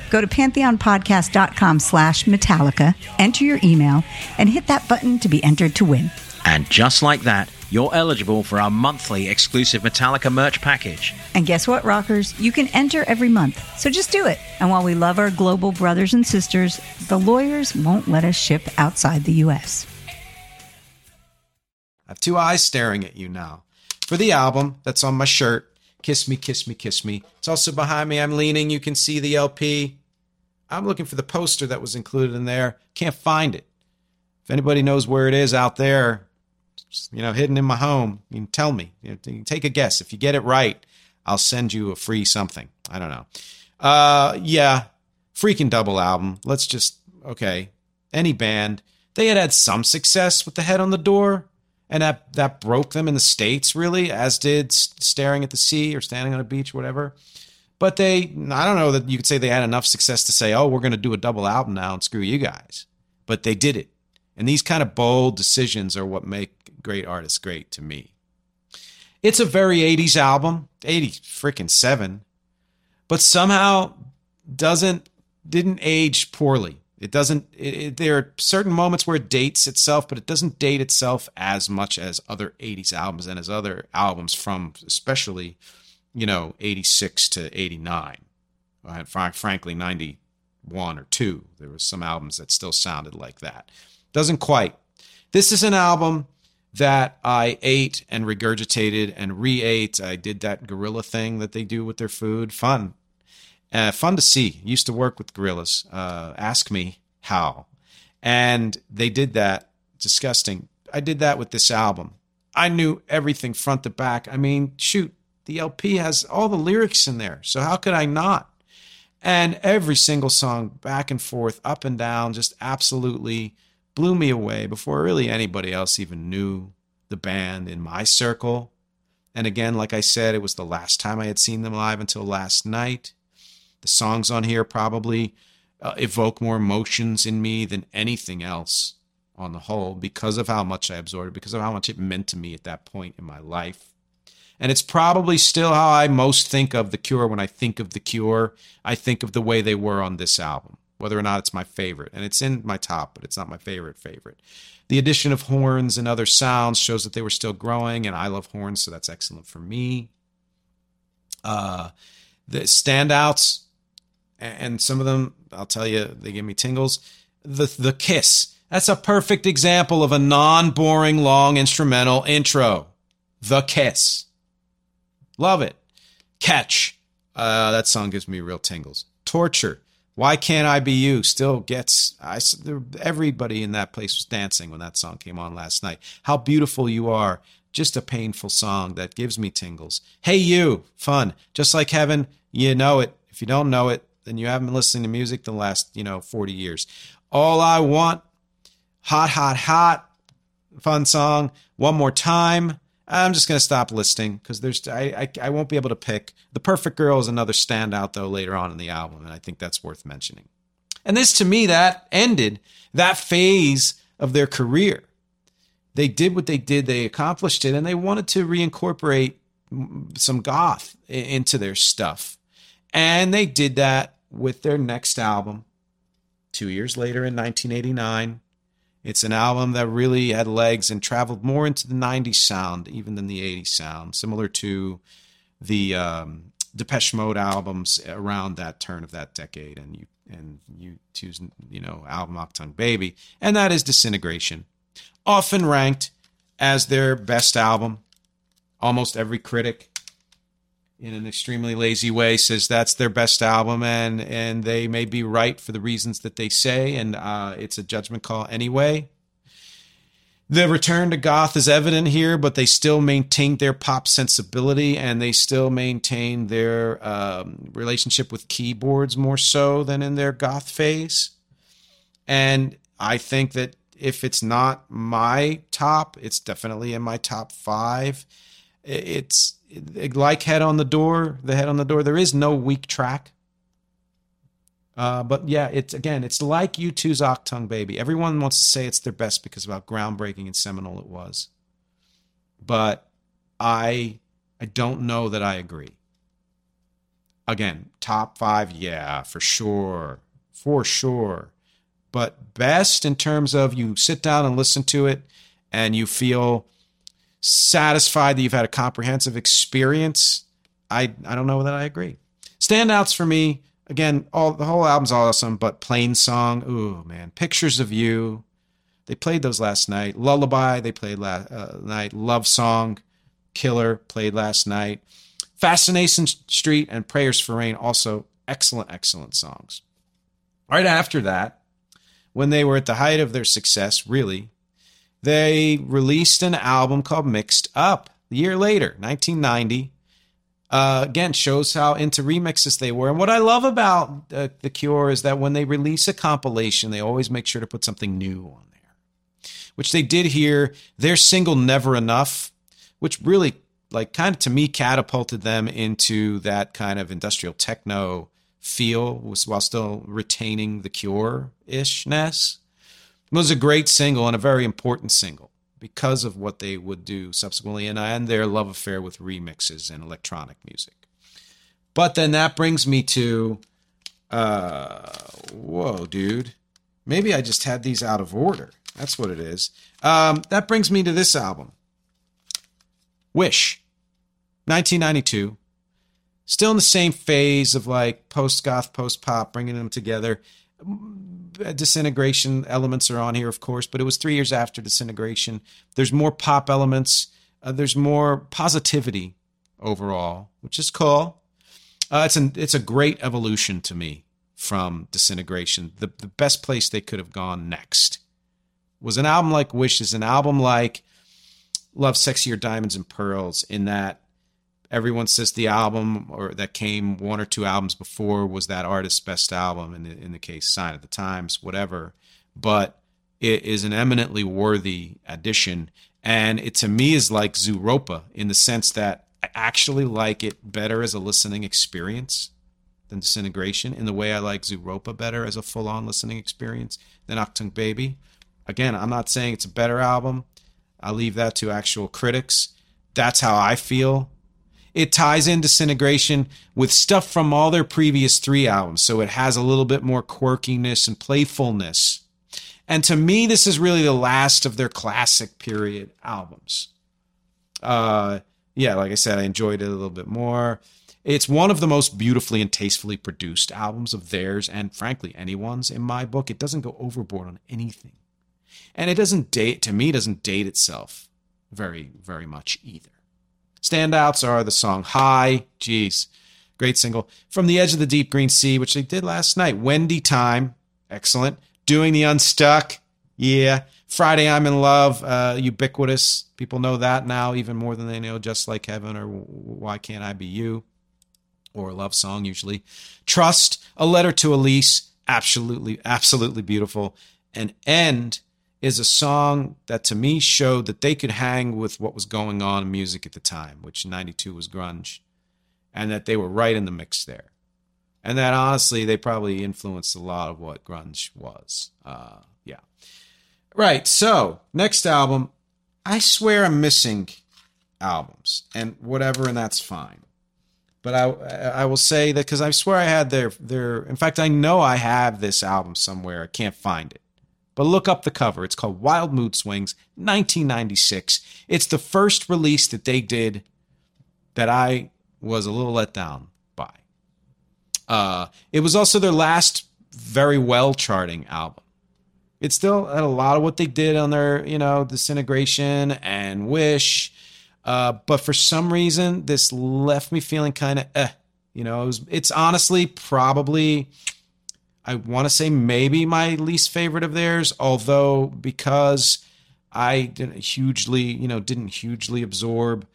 Go to pantheonpodcast.com slash Metallica, enter your email, and hit that button to be entered to win.
And just like that, you're eligible for our monthly exclusive Metallica merch package.
And guess what, rockers? You can enter every month. So just do it. And while we love our global brothers and sisters, the lawyers won't let us ship outside the U.S.
I have two eyes staring at you now. For the album that's on my shirt, Kiss Me, Kiss Me, Kiss Me. It's also behind me. I'm leaning. You can see the LP. I'm looking for the poster that was included in there. Can't find it. If anybody knows where it is out there, you know, hidden in my home, you can tell me. You, know, take a guess. If you get it right, I'll send you a free something. I don't know. Uh, yeah, freaking double album. Let's just okay. Any band, they had had some success with the head on the door, and that that broke them in the states really, as did staring at the sea or standing on a beach, whatever. But they, I don't know that you could say they had enough success to say, oh, we're going to do a double album now and screw you guys. But they did it, and these kind of bold decisions are what make great artists great to me. It's a very 80s album, 80 freaking 7, but somehow doesn't didn't age poorly. It doesn't. It, it, there are certain moments where it dates itself, but it doesn't date itself as much as other '80s albums and as other albums from, especially, you know, '86 to '89. And frankly, '91 or two, there was some albums that still sounded like that. Doesn't quite. This is an album that I ate and regurgitated and re-ate. I did that gorilla thing that they do with their food. Fun. Uh, fun to see. Used to work with gorillas. Uh, ask me how. And they did that. Disgusting. I did that with this album. I knew everything front to back. I mean, shoot, the LP has all the lyrics in there. So how could I not? And every single song, back and forth, up and down, just absolutely blew me away before really anybody else even knew the band in my circle. And again, like I said, it was the last time I had seen them live until last night. The songs on here probably uh, evoke more emotions in me than anything else on the whole because of how much I absorbed, because of how much it meant to me at that point in my life. And it's probably still how I most think of The Cure when I think of The Cure. I think of the way they were on this album, whether or not it's my favorite. And it's in my top, but it's not my favorite favorite. The addition of horns and other sounds shows that they were still growing, and I love horns, so that's excellent for me. Uh, the standouts and some of them I'll tell you they give me tingles. The the kiss. That's a perfect example of a non-boring long instrumental intro. The kiss. Love it. Catch. Uh, that song gives me real tingles. Torture. Why can't I be you? Still gets. I. Everybody in that place was dancing when that song came on last night. How beautiful you are. Just a painful song that gives me tingles. Hey you. Fun. Just like heaven. You know it. If you don't know it, then you haven't been listening to music the last, you know, 40 years. All I want, hot, hot, hot, fun song. One more time. I'm just going to stop listing because there's I, I I won't be able to pick. The Perfect Girl is another standout though later on in the album, and I think that's worth mentioning. And this to me that ended that phase of their career. They did what they did, they accomplished it, and they wanted to reincorporate some goth into their stuff. And they did that with their next album, two years later in 1989. It's an album that really had legs and traveled more into the 90s sound, even than the 80s sound, similar to the um, Depeche Mode albums around that turn of that decade. And you and you choose, you know, album Achtung Baby, and that is Disintegration, often ranked as their best album. Almost every critic in an extremely lazy way says that's their best album and and they may be right for the reasons that they say and uh, it's a judgment call anyway. The return to goth is evident here but they still maintain their pop sensibility and they still maintain their um, relationship with keyboards more so than in their goth phase. And i think that if it's not my top it's definitely in my top five. It's like head on the door the head on the door there is no weak track. Uh, but yeah it's again it's like u2's Achtung baby. Everyone wants to say it's their best because of how groundbreaking and seminal it was. But i i don't know that i agree. Again top five yeah for sure for sure. But best in terms of you sit down and listen to it and you feel satisfied that you've had a comprehensive experience. I I don't know that I agree. Standouts for me, again, all the whole album's awesome, but Plain Song, ooh man, Pictures of You. They played those last night. Lullaby, they played last uh, night. Love Song, Killer played last night. Fascination Street and Prayers for Rain also excellent excellent songs. Right after that, when they were at the height of their success, really, they released an album called Mixed Up a year later, 1990. Uh, again, shows how into remixes they were. And what I love about uh, The Cure is that when they release a compilation, they always make sure to put something new on there, which they did here. Their single Never Enough, which really, like, kind of to me catapulted them into that kind of industrial techno feel while still retaining the Cure ishness. It was a great single and a very important single because of what they would do subsequently and, and their love affair with remixes and electronic music. But then that brings me to, uh, whoa, dude. Maybe I just had these out of order. That's what it is. Um, that brings me to this album Wish, 1992. Still in the same phase of like post goth, post pop, bringing them together disintegration elements are on here, of course, but it was three years after disintegration. There's more pop elements. Uh, there's more positivity overall, which is cool. Uh, it's an it's a great evolution to me from disintegration. The the best place they could have gone next was an album like Wishes, an album like Love, Sexier Diamonds and Pearls, in that everyone says the album or that came one or two albums before was that artist's best album in the, in the case sign of the times whatever but it is an eminently worthy addition and it to me is like Zooropa in the sense that I actually like it better as a listening experience than Disintegration in the way I like Zooropa better as a full-on listening experience than Achtung Baby. Again, I'm not saying it's a better album. I'll leave that to actual critics. That's how I feel it ties in disintegration with stuff from all their previous three albums. So it has a little bit more quirkiness and playfulness. And to me, this is really the last of their classic period albums. Uh, yeah, like I said, I enjoyed it a little bit more. It's one of the most beautifully and tastefully produced albums of theirs, and frankly, anyone's in my book. It doesn't go overboard on anything. And it doesn't date, to me, doesn't date itself very, very much either. Standouts are the song High, geez, great single. From the Edge of the Deep Green Sea, which they did last night. Wendy Time, excellent. Doing the Unstuck, yeah. Friday I'm in Love, uh, ubiquitous. People know that now even more than they know Just Like Heaven or Why Can't I Be You. or a love song usually. Trust, a letter to Elise, absolutely, absolutely beautiful. And End is a song that to me showed that they could hang with what was going on in music at the time, which 92 was grunge, and that they were right in the mix there. And that honestly, they probably influenced a lot of what grunge was. Uh, yeah. Right. So, next album, I swear I'm missing albums and whatever, and that's fine. But I I will say that because I swear I had their their. In fact, I know I have this album somewhere. I can't find it. But look up the cover. It's called Wild Mood Swings, 1996. It's the first release that they did that I was a little let down by. Uh, it was also their last very well charting album. It still had a lot of what they did on their, you know, Disintegration and Wish. Uh, but for some reason, this left me feeling kind of eh. You know, it was, it's honestly probably I want to say maybe my least favorite of theirs, although because I didn't hugely, you know, didn't hugely absorb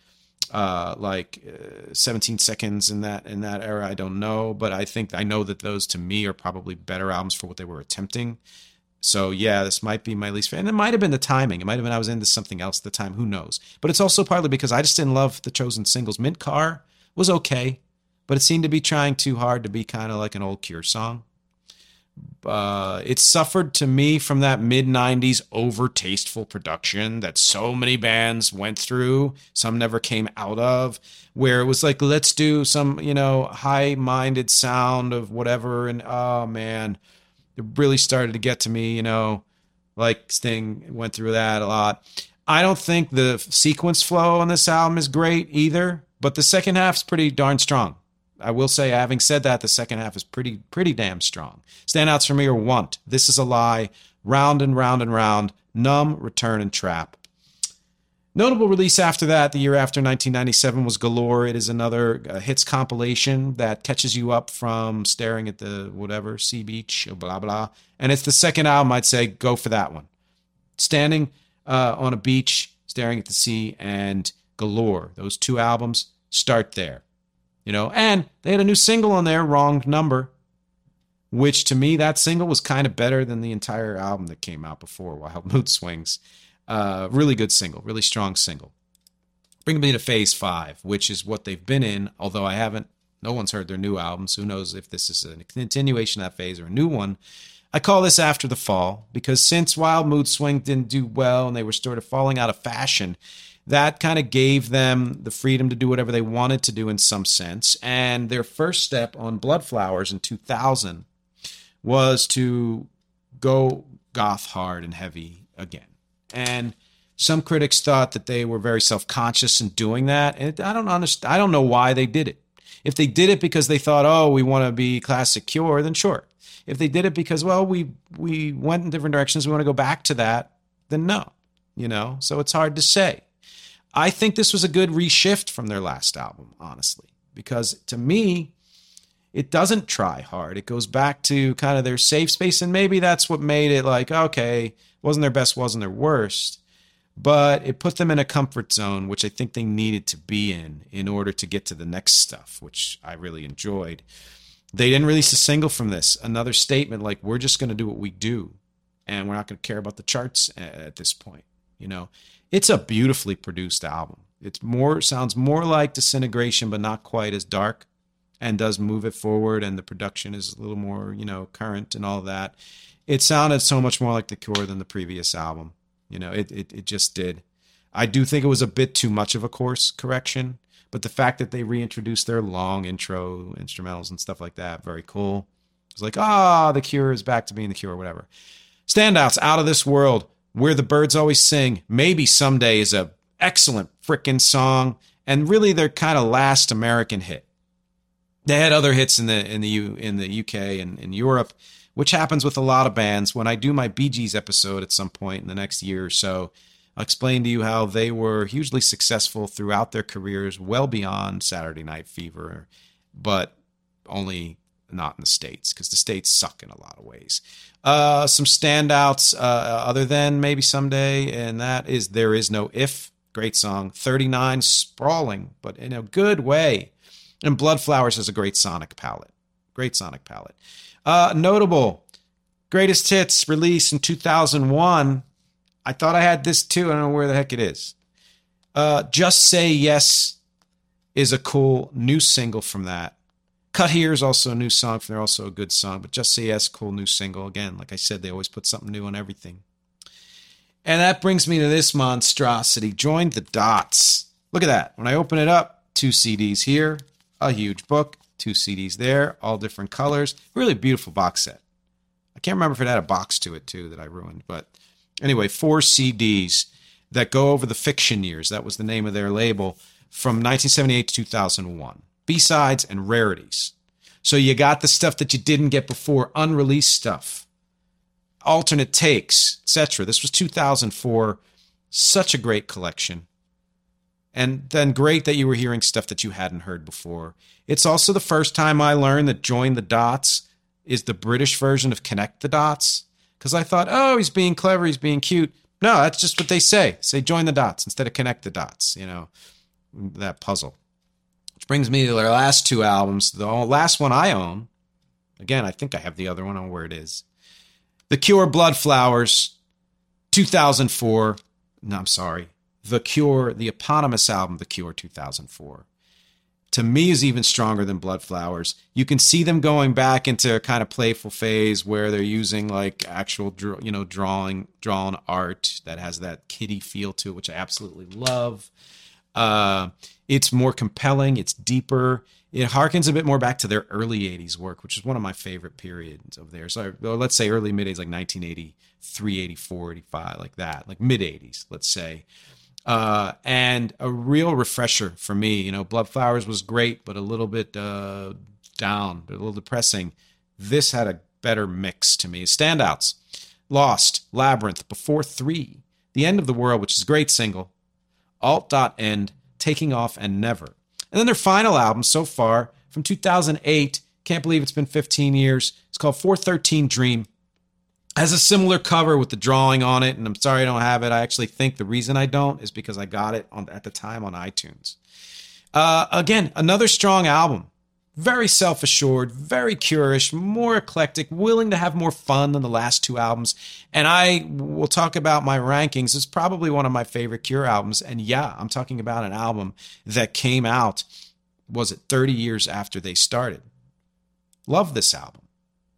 uh, like uh, 17 seconds in that in that era. I don't know, but I think I know that those to me are probably better albums for what they were attempting. So yeah, this might be my least favorite. And it might have been the timing. It might have been I was into something else at the time. Who knows? But it's also partly because I just didn't love the chosen singles. Mint Car was okay, but it seemed to be trying too hard to be kind of like an old Cure song. Uh, it suffered to me from that mid 90s over tasteful production that so many bands went through some never came out of where it was like let's do some you know high minded sound of whatever. And oh man it really started to get to me you know like sting went through that a lot. I don't think the sequence flow on this album is great either but the second half's pretty darn strong I will say, having said that, the second half is pretty pretty damn strong. Standouts for me are Want, This Is a Lie, Round and Round and Round, Numb, Return, and Trap. Notable release after that, the year after 1997, was Galore. It is another uh, hits compilation that catches you up from staring at the whatever, sea beach, blah, blah. And it's the second album, I'd say, go for that one. Standing uh, on a beach, staring at the sea, and Galore. Those two albums, start there you know, and they had a new single on there, Wrong Number, which to me, that single was kind of better than the entire album that came out before, Wild [laughs] Mood Swings. Uh, really good single, really strong single. Bring me to Phase 5, which is what they've been in, although I haven't, no one's heard their new albums. Who knows if this is a continuation of that phase or a new one. I call this After the Fall because since Wild Mood Swing didn't do well and they were sort of falling out of fashion, that kind of gave them the freedom to do whatever they wanted to do in some sense. And their first step on Bloodflowers in 2000 was to go goth hard and heavy again. And some critics thought that they were very self-conscious in doing that. And I don't understand. I don't know why they did it. If they did it because they thought, "Oh, we want to be classic Cure," then sure. If they did it because, well, we we went in different directions, we want to go back to that, then no. You know, so it's hard to say. I think this was a good reshift from their last album, honestly, because to me, it doesn't try hard. It goes back to kind of their safe space, and maybe that's what made it like, okay, wasn't their best, wasn't their worst, but it put them in a comfort zone, which I think they needed to be in in order to get to the next stuff, which I really enjoyed. They didn't release a single from this. Another statement like, we're just going to do what we do, and we're not going to care about the charts at this point, you know? It's a beautifully produced album. It's more sounds more like Disintegration, but not quite as dark, and does move it forward. And the production is a little more, you know, current and all that. It sounded so much more like The Cure than the previous album. You know, it it, it just did. I do think it was a bit too much of a course correction, but the fact that they reintroduced their long intro instrumentals and stuff like that, very cool. It's like, ah, oh, The Cure is back to being The Cure, whatever. Standouts out of this world. Where the Birds Always Sing, maybe someday is a excellent frickin' song, and really their kind of last American hit. They had other hits in the in the U, in the UK and in Europe, which happens with a lot of bands. When I do my Bee Gees episode at some point in the next year or so, I'll explain to you how they were hugely successful throughout their careers, well beyond Saturday Night Fever, but only not in the states because the states suck in a lot of ways. Uh, some standouts, uh, other than maybe someday, and that is There Is No If. Great song. 39, sprawling, but in a good way. And Bloodflowers has a great sonic palette. Great sonic palette. Uh, notable greatest hits released in 2001. I thought I had this too. I don't know where the heck it is. Uh, Just Say Yes is a cool new single from that. Cut Here is also a new song from there, also a good song. But Just Say Yes, cool new single. Again, like I said, they always put something new on everything. And that brings me to this monstrosity. Join the dots. Look at that. When I open it up, two CDs here, a huge book, two CDs there, all different colors. Really beautiful box set. I can't remember if it had a box to it too that I ruined, but anyway, four CDs that go over the fiction years. That was the name of their label from 1978 to 2001. B-sides and rarities. So you got the stuff that you didn't get before, unreleased stuff, alternate takes, etc. This was 2004. Such a great collection. And then great that you were hearing stuff that you hadn't heard before. It's also the first time I learned that Join the Dots is the British version of Connect the Dots. Because I thought, oh, he's being clever, he's being cute. No, that's just what they say. Say join the dots instead of connect the dots, you know, that puzzle. Brings me to their last two albums. The last one I own, again, I think I have the other one on where it is. The Cure Blood Flowers, 2004. No, I'm sorry. The Cure, the eponymous album, The Cure 2004, to me is even stronger than Blood Flowers. You can see them going back into a kind of playful phase where they're using like actual, you know, drawing, drawn art that has that kitty feel to it, which I absolutely love. Uh, it's more compelling. It's deeper. It harkens a bit more back to their early 80s work, which is one of my favorite periods of theirs. So let's say early mid 80s, like 1983, 84, 85, like that, like mid 80s, let's say uh, and a real refresher for me. You know, Blood Flowers was great, but a little bit uh, down, a little depressing. This had a better mix to me. Standouts Lost, Labyrinth, Before Three, The End of the World, which is a great single, Alt Dot End, Taking Off, and Never. And then their final album so far from 2008. Can't believe it's been 15 years. It's called 413 Dream has a similar cover with the drawing on it, and I'm sorry I don't have it. I actually think the reason I don't is because I got it on at the time on iTunes. Uh, again, another strong album. Very self assured, very curious, more eclectic, willing to have more fun than the last two albums. And I will talk about my rankings. It's probably one of my favorite Cure albums. And yeah, I'm talking about an album that came out, was it 30 years after they started? Love this album.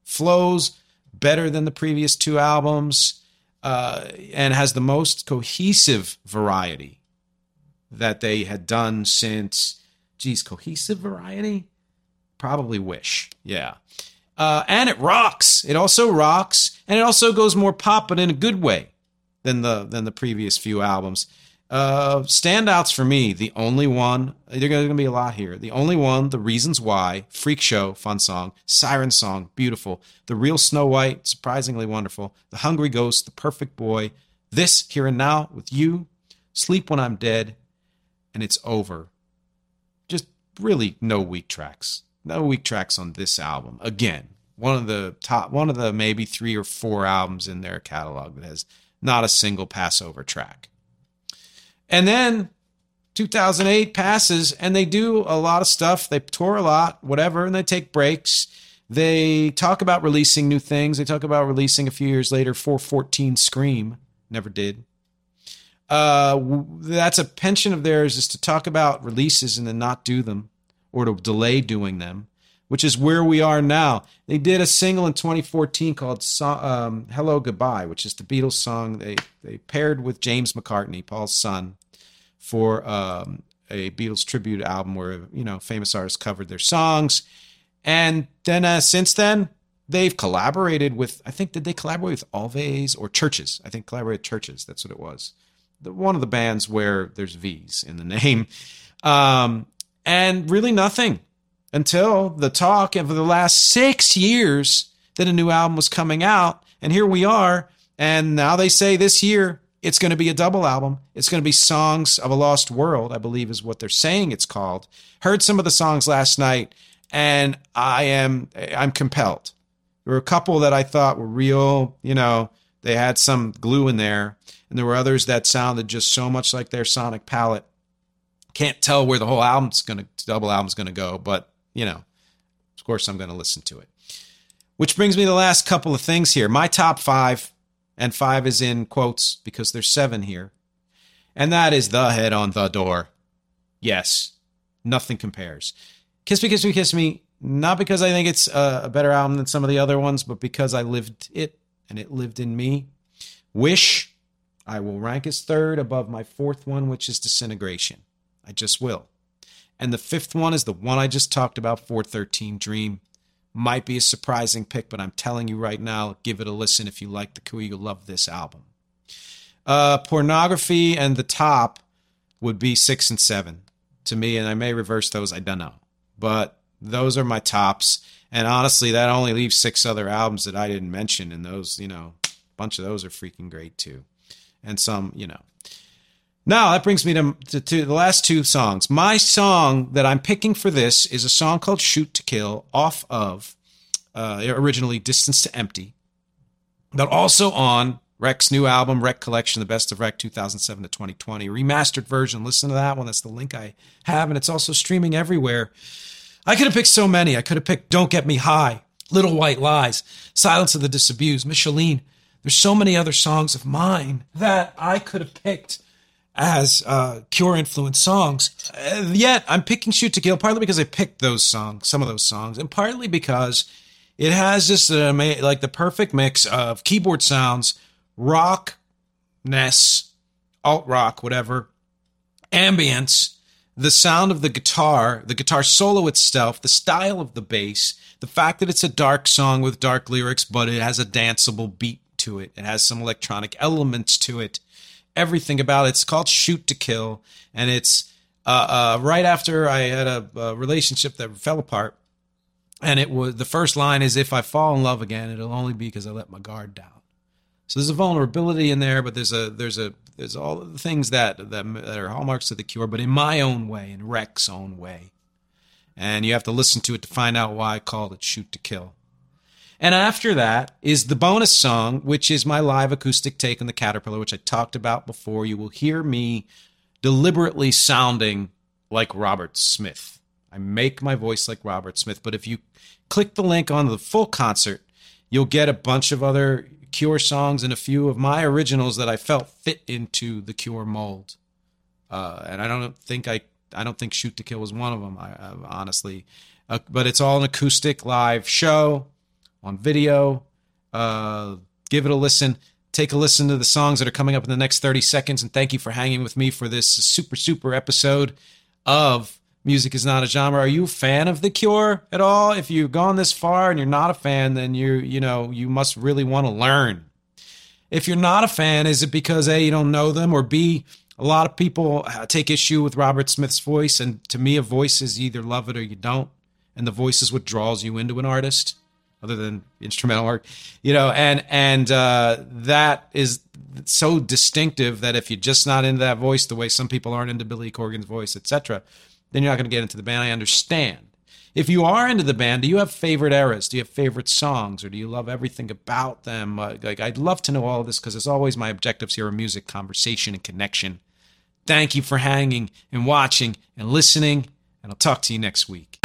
Flows, better than the previous two albums uh, and has the most cohesive variety that they had done since, geez, cohesive variety? Probably Wish. Yeah. Uh, and it rocks. It also rocks, and it also goes more pop, but in a good way than the than the previous few albums. Uh, standouts for me, the only one, there's going to be a lot here. The only one, The Reasons Why, Freak Show, fun song, Siren Song, beautiful. The Real Snow White, surprisingly wonderful. The Hungry Ghost, The Perfect Boy, This, Here and Now, with You, Sleep When I'm Dead, and It's Over. Just really no weak tracks. No weak tracks on this album. Again, one of the top, one of the maybe three or four albums in their catalog that has not a single Passover track. And then 2008 passes and they do a lot of stuff. They tour a lot, whatever, and they take breaks. They talk about releasing new things. They talk about releasing a few years later 414 Scream. Never did. Uh, that's a penchant of theirs is to talk about releases and then not do them or to delay doing them, which is where we are now. They did a single in 2014 called um, "Hello Goodbye," which is the Beatles song they they paired with James McCartney, Paul's son, for um, a Beatles tribute album where you know famous artists covered their songs, and then uh, since then they've collaborated with I think did they collaborate with Alvvays or Chvrches? I think collaborated Chvrches. That's what it was. The, one of the bands where there's V's in the [laughs] name, um, and really nothing until the talk of the last six years that a new album was coming out, and here we are. And now they say this year it's going to be a double album. It's going to be Songs of a Lost World, I believe is what they're saying it's called. Heard some of the songs last night and I am I'm compelled. There were a couple that I thought were real, you know, they had some glue in there, and there were others that sounded just so much like their sonic palette. Can't tell where the whole album's going to, double album's going to go, but you know, of course, I'm going to listen to it. Which brings me to the last couple of things here. My top five, and five is in quotes because there's seven here, and that is The Head on the Door. Yes, nothing compares. Kiss Me, Kiss Me, Kiss Me, not because I think it's a better album than some of the other ones, but because I lived it and it lived in me. Wish, I will rank as third above my fourth one, which is Disintegration. I just will. And the fifth one is the one I just talked about, 413 Dream. Might be a surprising pick, but I'm telling you right now, give it a listen if you like the Cure. You'll love this album. Uh, pornography and the top would be six and seven to me, and I may reverse those. I don't know, but those are my tops. And honestly, that only leaves six other albums that I didn't mention, and those, you know, a bunch of those are freaking great too, and some, you know. Now that brings me to, to, to, the last two songs. My song that I'm picking for this is a song called "Shoot to Kill" off of uh, originally "Distance to Empty," but also on REC's new album, RECcollection, the best of Wreck 2007 to 2020. Remastered version. Listen to that one. That's the link I have. And it's also streaming everywhere. I could have picked so many. I could have picked Don't Get Me High, Little White Lies, Silence of the Disabused, Micheline. There's so many other songs of mine that I could have picked as uh, Cure influenced songs. Uh, yet I'm picking Shoot to Kill partly because I picked those songs, some of those songs, and partly because it has this uh, like the perfect mix of keyboard sounds rockness, alt rock, whatever, ambience, the sound of the guitar, the guitar solo itself, the style of the bass, the fact that it's a dark song with dark lyrics, but it has a danceable beat to it. It has some electronic elements to it. Everything about it. It's called Shoot to Kill, and it's uh, uh, right after I had a, a relationship that fell apart. And it was the first line is if I fall in love again, it'll only be because I let my guard down. So there's a vulnerability in there, but there's a there's a there's all the things that, that that are hallmarks of the cure, but in my own way, in REC's own way. And you have to listen to it to find out why I called it Shoot to Kill. And after that is the bonus song, which is my live acoustic take on the Caterpillar, which I talked about before. You will hear me deliberately sounding like Robert Smith. I make my voice like Robert Smith, but if you click the link on the full concert, you'll get a bunch of other Cure songs and a few of my originals that I felt fit into the Cure mold. Uh, and I don't think I I don't think Shoot to Kill was one of them. I, I honestly, uh, but it's all an acoustic live show on video. Uh, give it a listen. Take a listen to the songs that are coming up in the next 30 seconds. And thank you for hanging with me for this super, super episode of music is not a genre. Are you a fan of The Cure at all? If you've gone this far and you're not a fan, then you you know you must really want to learn. If you're not a fan, is it because a you don't know them, or b a lot of people uh, take issue with Robert Smith's voice, and to me, a voice is either love it or you don't, and the voice is what draws you into an artist, other than instrumental work, you know, and and uh, that is so distinctive that if you're just not into that voice, the way some people aren't into Billy Corgan's voice, etc., then you're not going to get into the band. I understand. If you are into the band, do you have favorite eras? Do you have favorite songs, or do you love everything about them? Uh, like, I'd love to know all of this because, as always, my objectives here are music, conversation, and connection. Thank you for hanging and watching and listening, and I'll talk to you next week.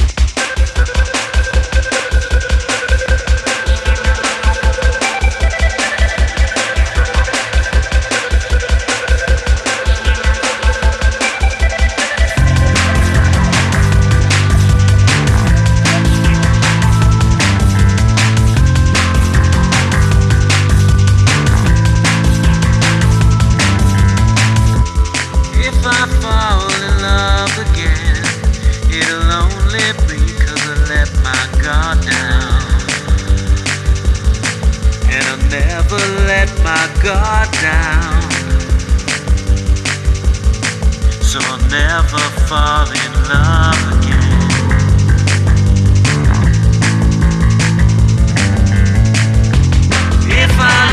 guard down. So I'll never fall in love again.
If I